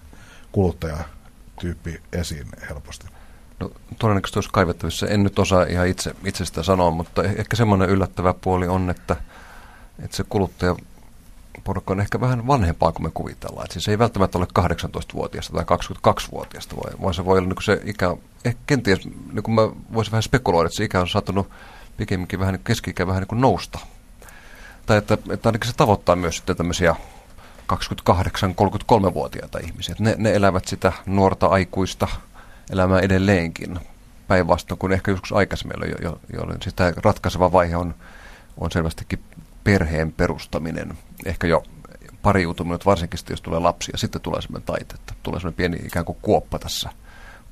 kuluttajatyyppi esiin helposti? No, todennäköisesti olisi kaivettavissa. En nyt osaa ihan itse, itse sitä sanoa, mutta eh- ehkä semmoinen yllättävä puoli on, että, että se kuluttaja porukka on ehkä vähän vanhempaa kuin me kuvitellaan. Et siis ei välttämättä ole 18-vuotiaasta tai 22-vuotiaasta, vaan se voi olla niin se ikä, ehkä kenties, niin kuin mä voisin vähän spekuloida, että se ikä on saattanut pikemminkin vähän niin keski vähän niin nousta. Tai että, että ainakin se tavoittaa myös sitten tämmöisiä 28-33-vuotiaita ihmisiä. Ne, ne elävät sitä nuorta aikuista elämää edelleenkin päinvastoin kuin ehkä joskus aikaisemmin, jo, jo, jolloin tämä ratkaiseva vaihe on, on selvästikin perheen perustaminen. Ehkä jo pariutuminen, varsinkin sitten, jos tulee lapsia, sitten tulee sellainen taite, että tulee sellainen pieni ikään kuin kuoppa tässä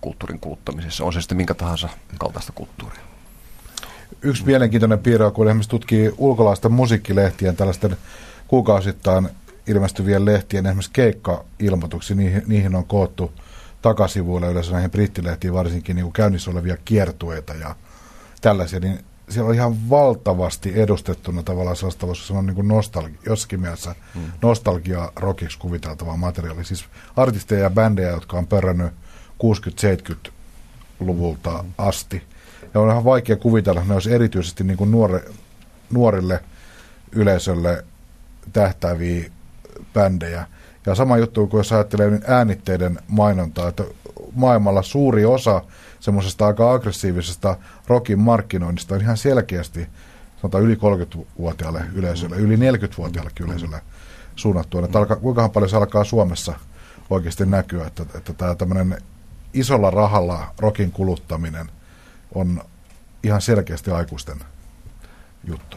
kulttuurin kuluttamisessa. On se sitten minkä tahansa kaltaista kulttuuria. Yksi mielenkiintoinen piirre kun esimerkiksi tutkii ulkolaisten musiikkilehtien tällaisten kuukausittain ilmestyvien lehtien esimerkiksi keikka-ilmoituksia, niihin, niihin on koottu takasivuilla yleensä näihin brittilehtiin varsinkin niin kuin käynnissä olevia kiertueita ja tällaisia, niin siellä on ihan valtavasti edustettuna tavallaan sellaista, voisi sanoa niin kuin nostalgia, jossakin mielessä hmm. nostalgia rockiksi kuviteltavaa materiaalia. Siis artisteja ja bändejä, jotka on pörrännyt 60-70-luvulta asti. Ja on ihan vaikea kuvitella, että ne olisi erityisesti niin kuin nuore, nuorille yleisölle tähtäviä bändejä. Ja sama juttu kuin jos ajattelee äänitteiden mainontaa, että maailmalla suuri osa semmoisesta aika aggressiivisesta rockin markkinoinnista on ihan selkeästi sanotaan yli 30-vuotiaalle yleisölle, yli 40-vuotiaalle yleisölle suunnattua. Että alkaa, kuinka paljon se alkaa Suomessa oikeasti näkyä, että, että tämä tämmöinen isolla rahalla rokin kuluttaminen on ihan selkeästi aikuisten juttu.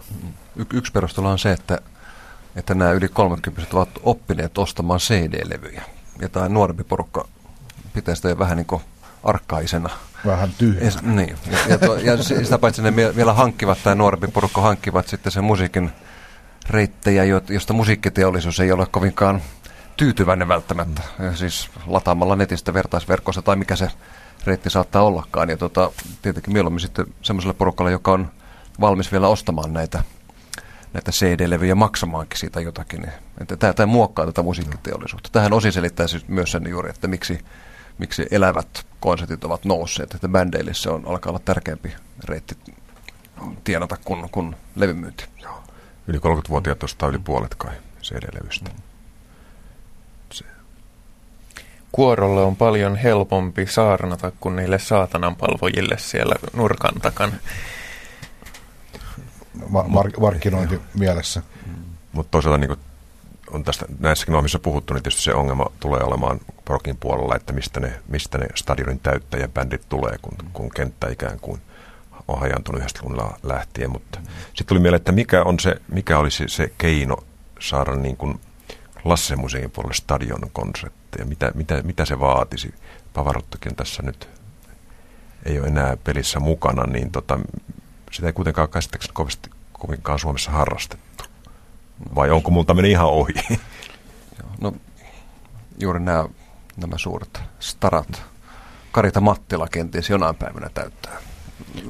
Y- yksi perustelu on se, että, että nämä yli 30 ovat oppineet ostamaan CD-levyjä. Ja tämä nuorempi porukka pitää sitä vähän niin kuin arkkaisena. Vähän tyhjä. Niin. Ja, ja, to, ja sitä paitsi ne vielä hankkivat, tai nuorempi porukka hankkivat sitten sen musiikin reittejä, josta musiikkiteollisuus ei ole kovinkaan tyytyväinen välttämättä. Ja siis lataamalla netistä vertaisverkossa tai mikä se reitti saattaa ollakaan. Ja tota, tietenkin mieluummin sitten semmoiselle porukalle, joka on valmis vielä ostamaan näitä, näitä CD-levyjä maksamaankin siitä jotakin. Että tämä, tämä muokkaa tätä musiikkiteollisuutta. Tähän osin selittää siis myös sen juuri, että miksi miksi elävät konsertit ovat nousseet, että bändeille se on, alkaa olla tärkeämpi reitti tienata kuin, kuin levymyynti. Yli 30-vuotiaat ostaa yli puolet kai CD-levystä. Mm. Kuorolle on paljon helpompi saarnata kuin niille saatanan palvojille siellä nurkan takana. Ma- mark- markkinointi mielessä. Mutta toisaalta niin on tästä näissäkin ohjelmissa puhuttu, niin tietysti se ongelma tulee olemaan prokin puolella, että mistä ne, mistä ne stadionin täyttäjäbändit tulee, kun, kun kenttä ikään kuin on hajantunut yhdestä lähtien. Mutta sitten tuli mieleen, että mikä, on se, mikä olisi se keino saada niin kuin Lasse Musein puolelle stadion konsertteja? Mitä, mitä, mitä se vaatisi? Pavarottokin tässä nyt ei ole enää pelissä mukana, niin tota, sitä ei kuitenkaan käsittääkseni kovasti kovinkaan Suomessa harrastettu. Vai onko multa meni ihan ohi? No juuri nämä, nämä suuret starat. Karita Mattila kenties jonain päivänä täyttää.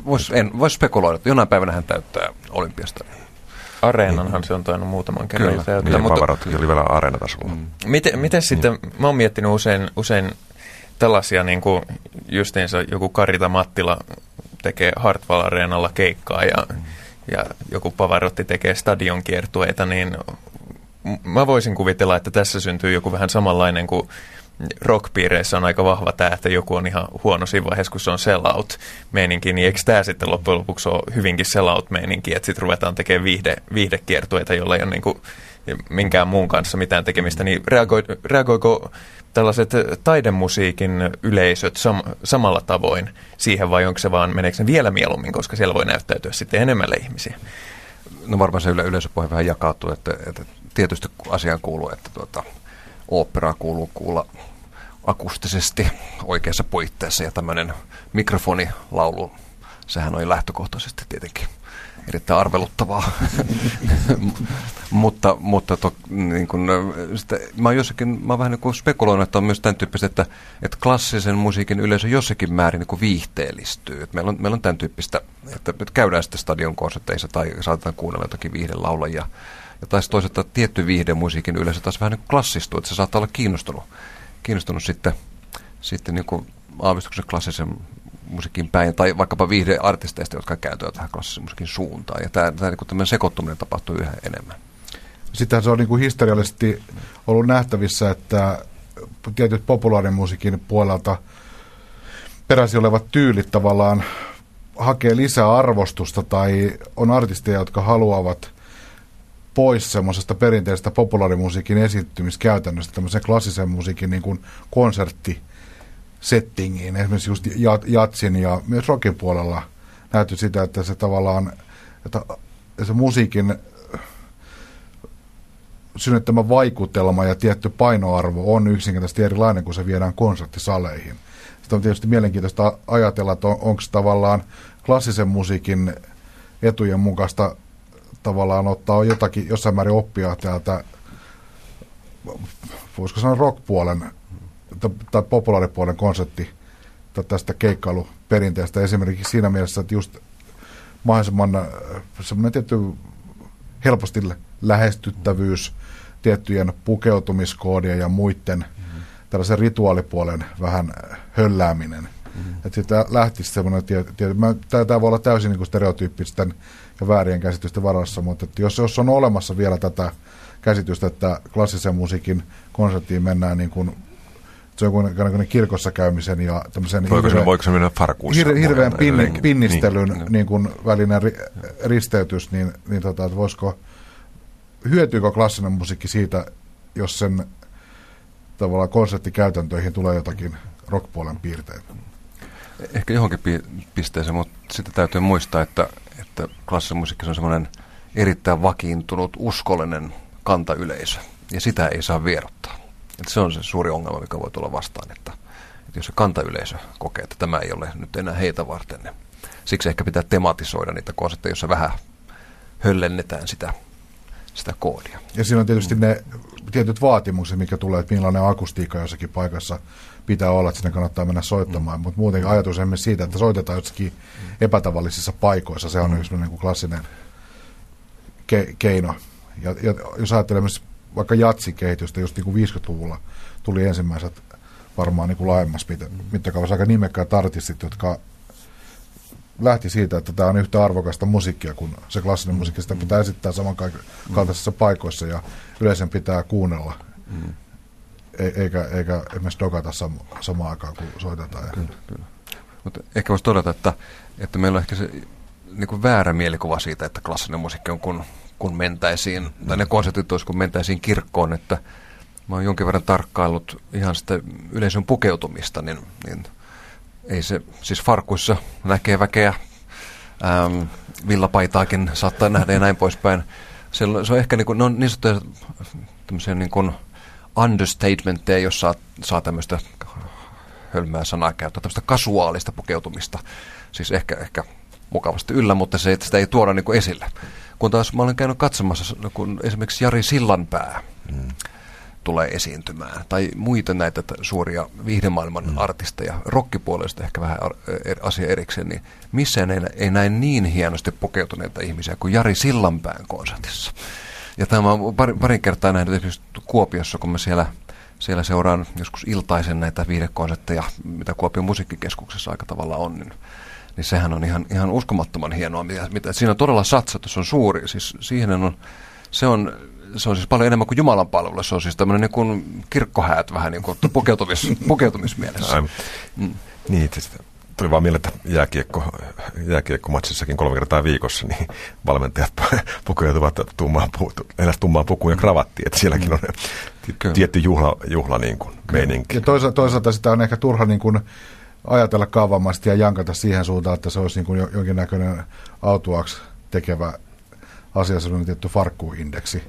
Voisi vois spekuloida, että jonain päivänä hän täyttää olympiasta. Areenanhan se on tainnut muutaman kerran Kyllä, täyttää. Niin, mutta, oli vielä areenatasolla. Mm. Miten, miten sitten, mm. mä oon miettinyt usein, usein tällaisia, niin kuin justiinsa joku Karita Mattila tekee Hartwall Areenalla keikkaa ja, mm. ja joku Pavarotti tekee stadionkiertueita, niin mä voisin kuvitella, että tässä syntyy joku vähän samanlainen kuin rockpiireissä on aika vahva tämä, että joku on ihan huono siinä vaiheessa, kun se on sellout-meininki, niin eikö tämä sitten loppujen lopuksi ole hyvinkin sellout-meininki, että sitten ruvetaan tekemään viihde, viihdekiertueita, jolla ei ole niin kuin minkään muun kanssa mitään tekemistä, niin reagoi, reagoiko tällaiset taidemusiikin yleisöt sam, samalla tavoin siihen vai onko se vaan, meneekö se vielä mieluummin, koska siellä voi näyttäytyä sitten enemmälle ihmisiä? No varmaan se yle, yleisöpohja vähän jakautuu, että, että tietysti asiaan kuuluu, että tuota, oopperaa kuuluu kuulla akustisesti oikeassa puitteissa ja tämmöinen mikrofonilaulu, sehän on lähtökohtaisesti tietenkin erittäin arveluttavaa. mutta mutta to, niin kun, sitä, mä oon jossakin, mä oon vähän niin spekuloinut, että on myös tämän tyyppistä, että, että klassisen musiikin yleisö jossakin määrin niin viihteellistyy. Et meillä, on, meillä on tämän tyyppistä, että, että käydään sitten stadion konserteissa tai saatetaan kuunnella jotakin viihdelaulajia ja taas toisaalta tietty viihdemusiikin yleensä taas vähän niin kuin klassistuu, että se saattaa olla kiinnostunut, kiinnostunut sitten, sitten niin kuin aavistuksen klassisen musiikin päin, tai vaikkapa viihdeartisteista, jotka kääntyvät tähän klassisen musiikin suuntaan. Ja tämä, tämä niin sekoittuminen tapahtuu yhä enemmän. Sitten se on niin kuin historiallisesti ollut nähtävissä, että tietyt populaarimusiikin puolelta peräisin olevat tyylit tavallaan hakee lisää arvostusta tai on artisteja, jotka haluavat pois semmoisesta perinteisestä populaarimusiikin esittymiskäytännöstä tämmöisen klassisen musiikin niin kuin konserttisettingiin. Esimerkiksi just jatsin ja myös rockin puolella näytyy sitä, että se tavallaan, että se musiikin synnyttämä vaikutelma ja tietty painoarvo on yksinkertaisesti erilainen, kun se viedään konserttisaleihin. Sitten on tietysti mielenkiintoista ajatella, että on, onko tavallaan klassisen musiikin etujen mukaista tavallaan ottaa jotakin, jossain määrin oppia täältä, voisiko sanoa rockpuolen tai populaaripuolen konsepti tästä keikkailuperinteestä esimerkiksi siinä mielessä, että just mahdollisimman äh, semmoinen tietty helposti lähestyttävyys, tiettyjen pukeutumiskoodien ja muiden mm-hmm. tällaisen rituaalipuolen vähän höllääminen. Mm-hmm. Että sitä lähtisi semmoinen, tämä voi olla täysin niin stereotyyppisten ja väärien käsitysten varassa, mutta että jos, jos on olemassa vielä tätä käsitystä, että klassisen musiikin konserttiin mennään niin kuin se on kuin kirkossa käymisen ja tämmöisen voiko hirveän, se, voiko se mennä hir, hirveän pin, pinnistelyn niin, niin kuin välinen ri, risteytys, niin, niin tota, että voisiko, hyötyykö klassinen musiikki siitä, jos sen tavallaan konserttikäytäntöihin tulee jotakin rockpuolen piirteitä? Ehkä johonkin pisteeseen, mutta sitten täytyy muistaa, että että klassisen musiikki on semmoinen erittäin vakiintunut, uskollinen kantayleisö, ja sitä ei saa vierottaa. Että se on se suuri ongelma, mikä voi tulla vastaan, että, että jos se kantayleisö kokee, että tämä ei ole nyt enää heitä varten, niin siksi ehkä pitää tematisoida niitä konsepteja, joissa vähän höllennetään sitä, sitä koodia. Ja siinä on tietysti ne tietyt vaatimukset, mikä tulee, että millainen akustiikka jossakin paikassa pitää olla, että sinne kannattaa mennä soittamaan. Mm. Mutta muutenkin ajatus emme siitä, että soitetaan jossakin epätavallisissa paikoissa. Se on mm. yksi niin kuin klassinen ke- keino. Ja, ja jos ajattelemme vaikka jatsikehitystä, just niin kuin 50-luvulla tuli ensimmäiset varmaan niin kuin laajemmassa mittakaavassa aika nimekkäät artistit, jotka lähti siitä, että tämä on yhtä arvokasta musiikkia kuin se klassinen musiikki. Sitä pitää esittää samankaltaisissa paikoissa ja yleisön pitää kuunnella. Mm. E- eikä, eikä esimerkiksi dogata sam- samaan aikaan, kun soitetaan. Kyllä, kyllä. Mutta ehkä voisi todeta, että, että meillä on ehkä se niin kuin väärä mielikuva siitä, että klassinen musiikki on kun, kun mentäisiin, tai ne konseptit olisi kun mentäisiin kirkkoon, että mä oon jonkin verran tarkkaillut ihan sitä yleisön pukeutumista, niin, niin ei se, siis farkuissa näkee väkeä, ähm, villapaitaakin saattaa nähdä ja näin poispäin. Se on, se on ehkä niin, kuin, ne on niin sanottuja niin kuin understatementteja, jos saa, saa tämmöistä hölmää sanaa käyttää, tämmöistä kasuaalista pukeutumista. Siis ehkä, ehkä mukavasti yllä, mutta se, sitä ei tuoda niin kuin esille. Kun taas mä olen käynyt katsomassa, kun esimerkiksi Jari Sillanpää mm. tulee esiintymään, tai muita näitä suoria viihdemaailman mm. artisteja, rockipuolesta ehkä vähän asia erikseen, niin missään ei, ei näin niin hienosti pukeutuneita ihmisiä kuin Jari Sillanpään konsertissa. Ja tämä on parin, parin kertaa nähnyt esimerkiksi Kuopiossa, kun mä siellä, siellä seuraan joskus iltaisen näitä viidekonsertteja, mitä Kuopion musiikkikeskuksessa aika tavalla on, niin niin sehän on ihan, ihan uskomattoman hienoa, mitä, mitä siinä on todella satsattu, se on suuri, siis siihen on, se on, se on siis paljon enemmän kuin Jumalan palvelu, se on siis tämmöinen niin kuin kirkkohäät vähän niin kuin pukeutumis, pukeutumismielessä. Mm. Niin, tietysti tuli vaan mieleen, että jääkiekko, jääkiekkomatsissakin kolme kertaa viikossa, niin valmentajat pukeutuvat tummaan, tummaan pukuun ja kravattiin, että sielläkin on Kyllä. tietty juhla, juhla niin kuin, meininki. Ja toisaalta, toisaalta sitä on ehkä turha niin kuin, ajatella kaavamaisesti ja jankata siihen suuntaan, että se olisi niin kuin jonkinnäköinen autuaksi tekevä asia, se on tietty farkkuindeksi.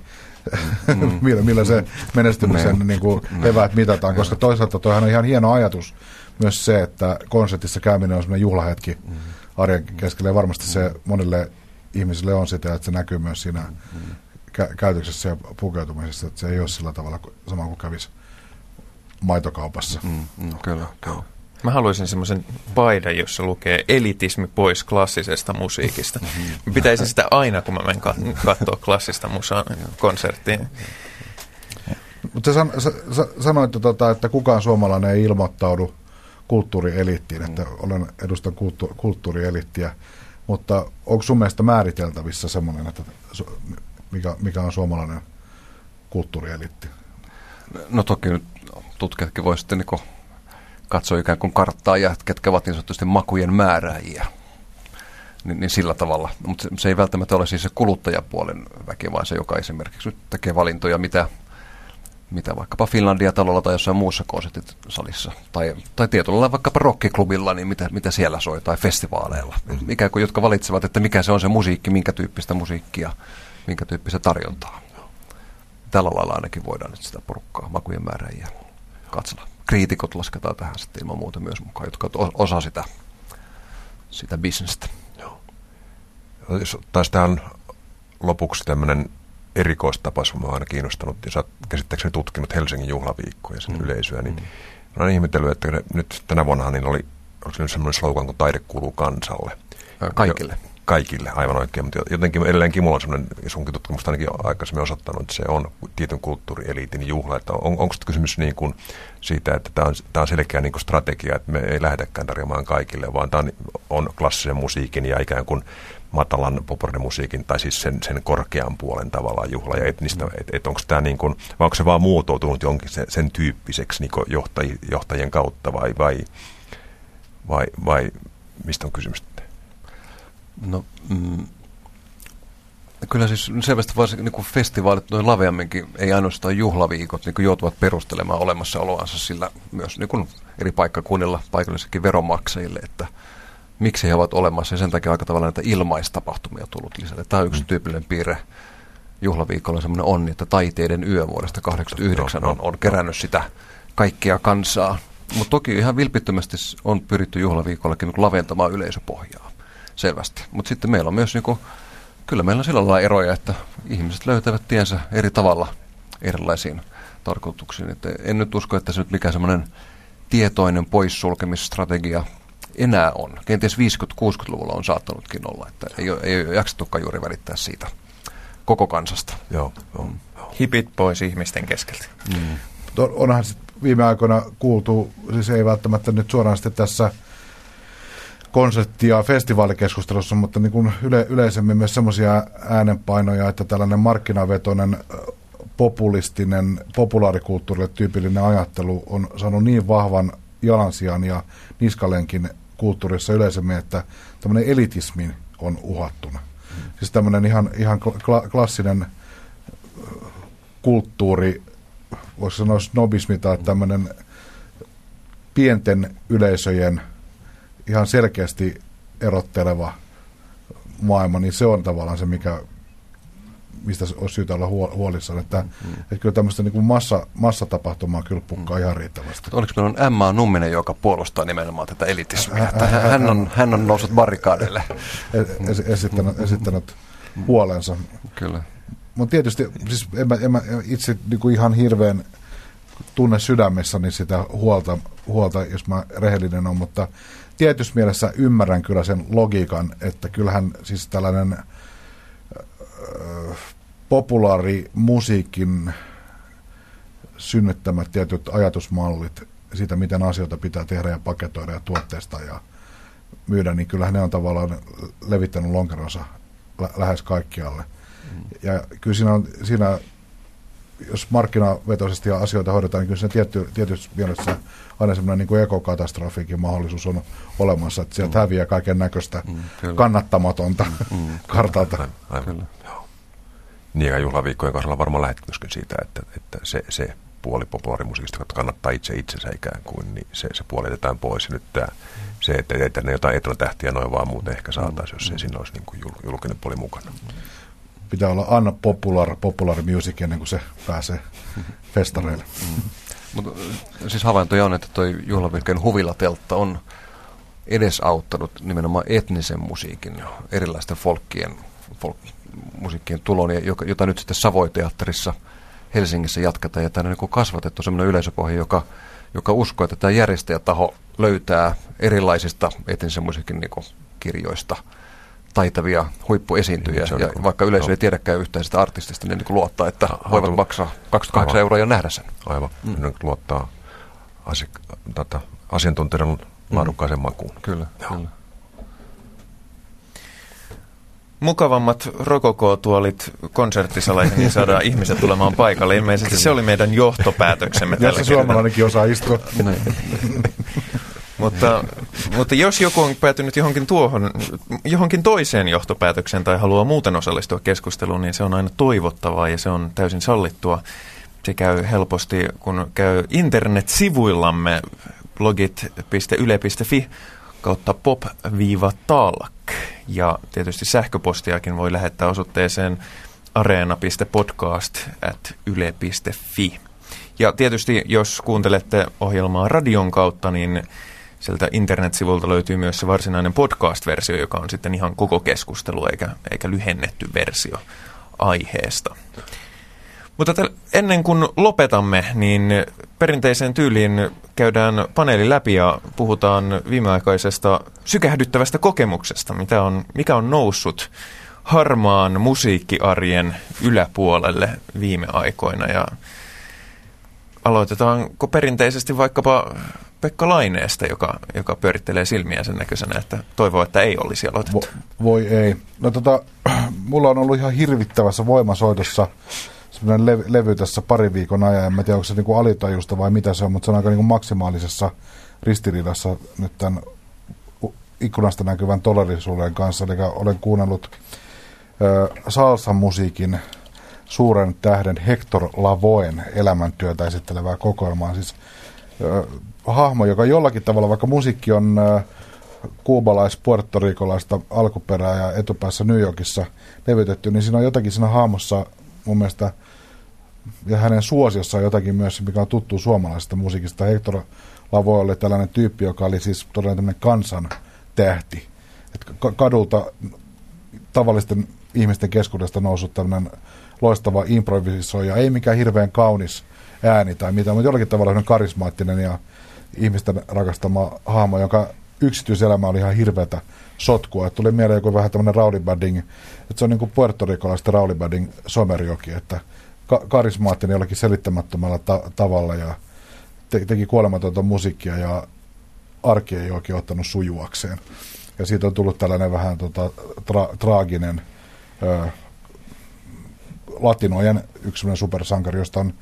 Mm. millä, millä se menestymisen niin kuin eväät mitataan, koska toisaalta toihan on ihan hieno ajatus myös se, että konsertissa käyminen on sellainen juhlahetki mm. arjen keskellä ja varmasti se monille ihmisille on sitä, että se näkyy myös siinä kä- käytöksessä ja pukeutumisessa, että se ei ole sillä tavalla sama kuin kävisi maitokaupassa. Mm, mm, kyllä, kyllä. Mä haluaisin semmoisen paidan, jossa lukee elitismi pois klassisesta musiikista. Mä pitäisin sitä aina, kun mä menen katsoa klassista musaa konserttiin. Mutta san, sa, sa, sanoit, tota, että kukaan suomalainen ei ilmoittaudu kulttuurielittiin, että olen edustan kulttu, kulttuurielittiä, mutta onko sun mielestä määriteltävissä semmoinen, että mikä, mikä on suomalainen kulttuurielitti? No toki nyt tutkijatkin voisivat sitten niin katsoo ikään kuin karttaa ja ketkä ovat niin sanotusti makujen määrääjiä. Niin, niin sillä tavalla. Mutta se, se ei välttämättä ole siis se kuluttajapuolen väki, vaan se, joka esimerkiksi tekee valintoja, mitä, mitä vaikkapa Finlandia-talolla tai jossain muussa konsertit salissa. Tai, tai tietyllä vaikkapa rockiklubilla, niin mitä, mitä siellä soi, tai festivaaleilla. Mm. Ikään kuin, jotka valitsevat, että mikä se on se musiikki, minkä tyyppistä musiikkia, minkä tyyppistä tarjontaa. Tällä lailla ainakin voidaan nyt sitä porukkaa, makujen määrääjiä katsella kriitikot lasketaan tähän sitten ilman muuta myös mukaan, jotka osa sitä, sitä bisnestä. Taisi tähän lopuksi tämmöinen erikoistapaus, mä aina kiinnostanut, ja sä oot käsittääkseni tutkinut Helsingin juhlaviikkoja ja sen mm. yleisöä, niin mm. mä olen ihmetellyt, että nyt tänä vuonna niin oli, oli semmoinen slogan kuin taide kuuluu kansalle. Kaikille. Jo, kaikille, aivan oikein, mutta jotenkin edelleenkin mulla on sellainen, sunkin tutkimusta ainakin aikaisemmin osoittanut, että se on tietyn kulttuurieliitin juhla. Että on, onko kysymys niin kuin siitä, että tämä on, tämä on selkeä niin kuin strategia, että me ei lähdetäkään tarjoamaan kaikille, vaan tämä on, on klassisen musiikin ja ikään kuin matalan musiikin tai siis sen, sen korkean puolen tavallaan juhla ja etnistä, mm. että et onko tämä niin kuin, vai onko se vaan muotoutunut jonkin sen, sen tyyppiseksi niin johtaj, johtajien kautta vai, vai, vai, vai mistä on kysymys? No, mm, kyllä siis selvästi varsin niin kuin festivaalit noin laveamminkin, ei ainoastaan juhlaviikot, niin kuin joutuvat perustelemaan olemassaoloansa sillä myös niin kuin eri paikkakunnilla paikallisekin veronmaksajille, että miksi he ovat olemassa ja sen takia aika tavalla näitä ilmaistapahtumia tullut lisälle. Tämä on yksi mm. tyypillinen piirre juhlaviikolla semmoinen onni, että taiteiden yö vuodesta 1989 on, on kerännyt sitä kaikkea kansaa. Mutta toki ihan vilpittömästi on pyritty juhlaviikollakin niin laventamaan yleisöpohjaa selvästi. Mutta sitten meillä on myös, niin kuin, kyllä meillä on sillä lailla eroja, että ihmiset löytävät tiensä eri tavalla erilaisiin tarkoituksiin. Että en nyt usko, että se nyt mikään semmoinen tietoinen poissulkemisstrategia enää on. Kenties 50-60-luvulla on saattanutkin olla, että ei ole, ei ole jaksettukaan juuri välittää siitä koko kansasta. Joo, joo. Hipit pois ihmisten keskeltä. Mm. Onhan viime aikoina kuultu, siis ei välttämättä nyt suoraan sitten tässä konsertti- ja festivaalikeskustelussa, mutta niin kuin yle, yleisemmin myös semmoisia äänenpainoja, että tällainen markkinavetoinen populistinen, populaarikulttuurille tyypillinen ajattelu on saanut niin vahvan jalansijan ja niskalenkin kulttuurissa yleisemmin, että tämmöinen elitismi on uhattuna. Mm. Siis tämmöinen ihan, ihan kla- klassinen kulttuuri, voisi sanoa snobismi tai tämmöinen pienten yleisöjen ihan selkeästi erotteleva maailma, niin se on tavallaan se, mikä mistä olisi syytä olla huolissaan. Että, mm. että kyllä tämmöistä niin kuin massa, massatapahtumaa kyllä pukkaa mm. ihan riittävästi. Oliko meillä on Emma Numminen, joka puolustaa nimenomaan tätä elitismiä? Hän, on, hän on noussut barrikaadeille. Es, esittänyt, esittänyt huolensa. Kyllä. Mutta tietysti siis en mä, en mä itse niin kuin ihan hirveän tunne sydämessäni sitä huolta, huolta, jos mä rehellinen on, mutta tietyssä mielessä ymmärrän kyllä sen logiikan, että kyllähän siis tällainen populaarimusiikin synnyttämät tietyt ajatusmallit siitä, miten asioita pitää tehdä ja paketoida ja tuotteista ja myydä, niin kyllähän ne on tavallaan levittänyt lonkeronsa lä- lähes kaikkialle. Mm. Ja kyllä siinä, on, siinä jos markkinavetoisesti asioita hoidetaan, niin kyllä se tietty, tietysti mielessä aina semmoinen niin ekokatastrofiikin mahdollisuus on olemassa, että sieltä mm. häviää kaiken näköistä mm, kannattamatonta mm, mm, kartalta. Aivan, aivan. Kyllä. Niin ja juhlaviikkojen kanssa varmaan lähdet myöskin siitä, että, että se, se puoli populaarimusiikista, joka kannattaa itse itsensä ikään kuin, niin se, se puoli jätetään pois. Ja nyt tämä, se, että ei tänne jotain etunatähtiä noin vaan muuten ehkä saataisiin, jos ei siinä olisi niin kuin julkinen puoli mukana. Pitää olla Anna Popular, Popular Music ennen kuin se pääsee festareille. Mm. Mutta siis havaintoja on, että tuo juhlavirkkeen huvilateltta on edesauttanut nimenomaan etnisen musiikin, erilaisten folkkien, folk, musiikkien tulon, jota nyt sitten Savoiteatterissa Helsingissä jatketaan. Ja tämä on niin kasvatettu sellainen yleisöpohja, joka, joka uskoo, että tämä järjestäjätaho löytää erilaisista etnisen musiikin niin kirjoista taitavia huippuesiintyjiä. Ja, ja vaikka yleisö ei tiedäkään yhtään sitä artistista, niin, niin luottaa, että Aivan. voivat maksaa 28 Aivan. euroa ja nähdä sen. Aivan. Mm. Nyt luottaa asi- tätä asiantuntijan laadukkaaseen mm. makuun. Kyllä, Joo. kyllä mukavammat rokokootuolit konserttisaloihin, niin saadaan ihmiset tulemaan paikalle. Ilmeisesti se oli meidän johtopäätöksemme tällä kertaa. suomalainenkin osaa istua. mutta, mutta jos joku on päätynyt johonkin, tuohon, johonkin toiseen johtopäätökseen tai haluaa muuten osallistua keskusteluun, niin se on aina toivottavaa ja se on täysin sallittua. Se käy helposti, kun käy internetsivuillamme blogit.yle.fi kautta pop-talk. Ja tietysti sähköpostiakin voi lähettää osoitteeseen areena.podcast.yle.fi. Ja tietysti jos kuuntelette ohjelmaa radion kautta, niin sieltä internetsivulta löytyy myös se varsinainen podcast-versio, joka on sitten ihan koko keskustelu eikä, eikä lyhennetty versio aiheesta. Mutta täl, ennen kuin lopetamme, niin perinteiseen tyyliin käydään paneeli läpi ja puhutaan viimeaikaisesta sykähdyttävästä kokemuksesta, mitä on, mikä on noussut harmaan musiikkiarjen yläpuolelle viime aikoina. Ja aloitetaanko perinteisesti vaikkapa Pekka Laineesta, joka, joka pyörittelee silmiä sen näköisenä, että toivoo, että ei olisi aloitettu. Vo, voi ei. No tota, mulla on ollut ihan hirvittävässä voimasoitossa semmoinen levy, levy tässä pari viikon ajan. En tiedä, onko se niin kuin alitajusta vai mitä se on, mutta se on aika niin kuin maksimaalisessa ristiriidassa nyt tämän ikkunasta näkyvän todellisuuden kanssa. Eli olen kuunnellut äh, salsan musiikin suuren tähden Hector Lavoen elämäntyötä esittelevää kokoelmaa. Siis äh, hahmo, joka jollakin tavalla, vaikka musiikki on äh, kuubalais puertorikolaista alkuperää ja etupäässä New Yorkissa levytetty, niin siinä on jotakin siinä hahmossa mun mielestä – ja hänen suosiossaan jotakin myös, mikä on tuttu suomalaisesta musiikista. Hector Lavoe oli tällainen tyyppi, joka oli siis todella tämmöinen kansan tähti. Et kadulta tavallisten ihmisten keskuudesta noussut tämmöinen loistava improvisoija, ei mikään hirveän kaunis ääni tai mitä, mutta jollakin tavalla karismaattinen ja ihmisten rakastama hahmo, jonka yksityiselämä oli ihan hirveätä sotkua. Et tuli mieleen joku vähän tämmöinen rowdybadding, että se on niin kuin puertorikolaista rowdybadding somerjoki, että ka- karismaattinen jollakin selittämättömällä ta- tavalla ja te, teki kuolematonta musiikkia ja arki ei oikein ottanut sujuakseen. Ja siitä on tullut tällainen vähän tota, tra, traaginen ö, latinojen yksi supersankari, josta on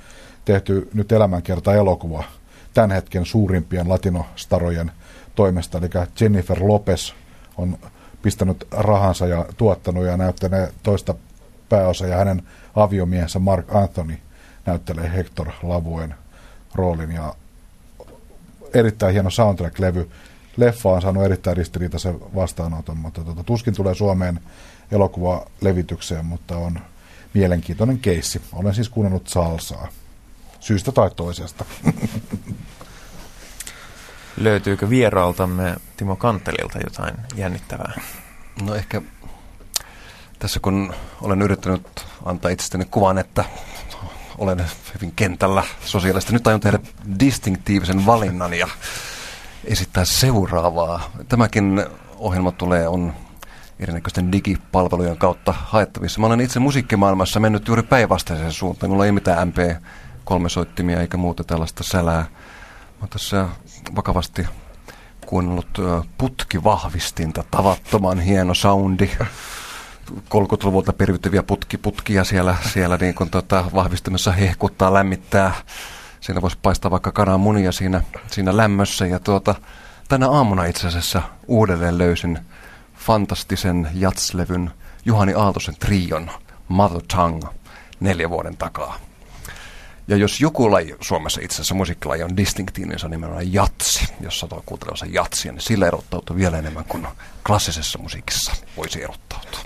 tehty nyt elämänkerta elokuva tämän hetken suurimpien latinostarojen toimesta. Eli Jennifer Lopez on pistänyt rahansa ja tuottanut ja näyttänyt toista pääosa ja hänen aviomiehensä Mark Anthony näyttelee Hector Lavuen roolin ja erittäin hieno soundtrack-levy. Leffa on saanut erittäin ristiriitaisen vastaanoton, mutta tuota, tuskin tulee Suomeen elokuvalevitykseen, mutta on mielenkiintoinen keissi. Olen siis kuunnellut salsaa. Syystä tai toisesta. Löytyykö vieraaltamme Timo Kantelilta jotain jännittävää? No ehkä tässä kun olen yrittänyt antaa itsestäni kuvan, että olen hyvin kentällä sosiaalista. Nyt aion tehdä distinktiivisen valinnan ja esittää seuraavaa. Tämäkin ohjelma tulee on erinäköisten digipalvelujen kautta haettavissa. Mä olen itse musiikkimaailmassa mennyt juuri päinvastaiseen suuntaan. Mulla ei mitään MP3-soittimia eikä muuta tällaista sälää. Mä tässä vakavasti kuunnellut putkivahvistinta, tavattoman hieno soundi. 30-luvulta periytyviä putki, putkia siellä, siellä niin kun tota, vahvistimessa hehkuttaa, lämmittää. Siinä voisi paistaa vaikka kananmunia siinä, siinä lämmössä. Ja tuota, tänä aamuna itse asiassa uudelleen löysin fantastisen jatslevyn Juhani Aaltosen trion Mother Tongue neljä vuoden takaa. Ja jos joku laji Suomessa itse asiassa musiikkilaji on distinktiivinen, niin se on nimenomaan jatsi. Jos satoi kuuntelemassa jatsia, niin sillä erottautuu vielä enemmän kuin klassisessa musiikissa voisi erottautua.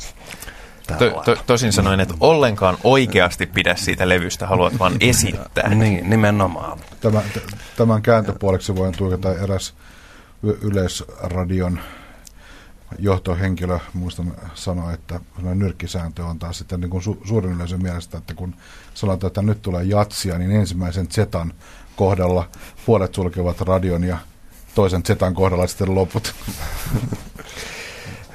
To, to, tosin sanoin, että ollenkaan oikeasti pidä siitä levystä, haluat vaan esittää. niin, nimenomaan. Tämän, tämän kääntöpuoleksi voin tuikata eräs yleisradion johtohenkilö, muistan sanoa, että nyrkkisääntö on taas sitten niin kuin su- suurin yleisön mielestä, että kun sanotaan, että nyt tulee jatsia, niin ensimmäisen zetan kohdalla puolet sulkevat radion ja toisen zetan kohdalla sitten loput.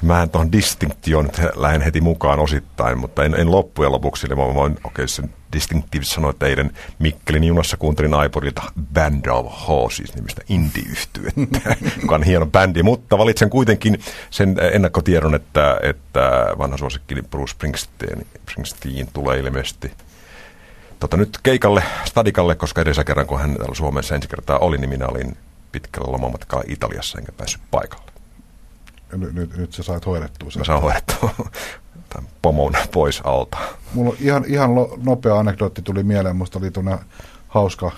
Mä tuohon distinktion lähden heti mukaan osittain, mutta en, en loppujen lopuksi. Eli mä voin, okei, okay, distinktiivisesti sanoa, että eilen Mikkelin junassa kuuntelin iPodilta Band of Horses nimistä indie-yhtyettä, joka on hieno bändi, mutta valitsen kuitenkin sen ennakkotiedon, että, että vanha suosikkini Bruce Springsteen, Springsteen tulee ilmeisesti tota, nyt keikalle, stadikalle, koska edessä kerran, kun hän täällä Suomessa ensi kertaa oli, niin minä olin pitkällä lomamatkalla Italiassa enkä päässyt paikalle. Nyt, nyt, nyt sä sait hoidettua sen. Mä saan hoidettua tämän pomon pois alta. Mulla ihan, ihan nopea anekdootti tuli mieleen. Musta oli tuonne hauska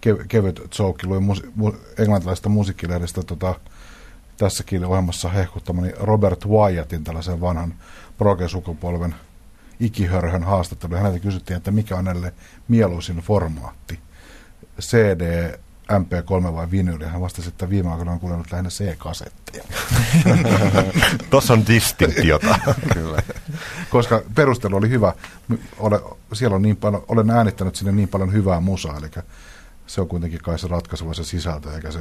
kev, kevyt joke. Luin mus, mu, englantilaisesta musiikkilehdestä tota, tässäkin ohjelmassa hehkuttamani Robert Wyattin, tällaisen vanhan proge-sukupolven ikihörhön haastattelu. Häneltä kysyttiin, että mikä on hänelle mieluisin formaatti. CD, MP3 vai vinyli. Hän vastasi, että viime aikoina on kuunnellut lähinnä C-kasetteja. Tuossa on distinktiota. Kyllä. Koska perustelu oli hyvä. Ole, siellä on niin paljon, olen äänittänyt sinne niin paljon hyvää musaa, eli se on kuitenkin kai se ratkaiseva se sisältö, eikä se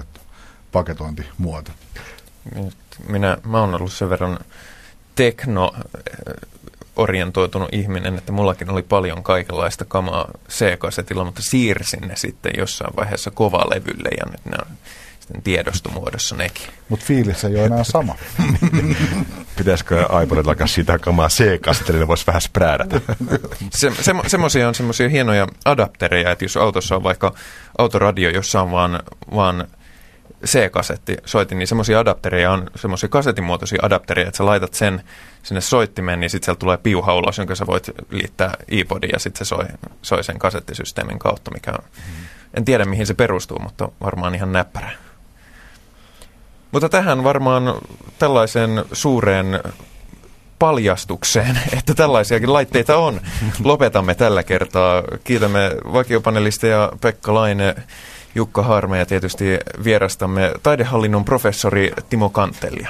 paketointimuoto. Minä, mä oon ollut sen verran tekno orientoitunut ihminen, että mullakin oli paljon kaikenlaista kamaa C-kasetilla, mutta siirsin ne sitten jossain vaiheessa kovalevylle ja nyt ne on sitten tiedostomuodossa nekin. Mutta fiilis ei ole enää sama. Pitäisikö iPodilla alkaa sitä kamaa C-kasetilla, voisi vähän spräädätä. se, se, semmoisia on semmoisia hienoja adaptereja, että jos autossa on vaikka autoradio, jossa on vaan, vaan C-kasetti soitin, niin semmoisia adaptereja on semmoisia kasetimuotoisia adaptereja, että sä laitat sen sinne soittimeen, niin sitten sieltä tulee piuha ulos, jonka sä voit liittää iPodiin ja sitten se soi, soi sen kasettisysteemin kautta, mikä on, mm. en tiedä mihin se perustuu, mutta varmaan ihan näppärä. Mutta tähän varmaan tällaisen suureen paljastukseen, että tällaisiakin laitteita on. Lopetamme tällä kertaa. Kiitämme vakiopanelisteja Pekka Laine, Jukka Harme ja tietysti vierastamme taidehallinnon professori Timo Kantelia.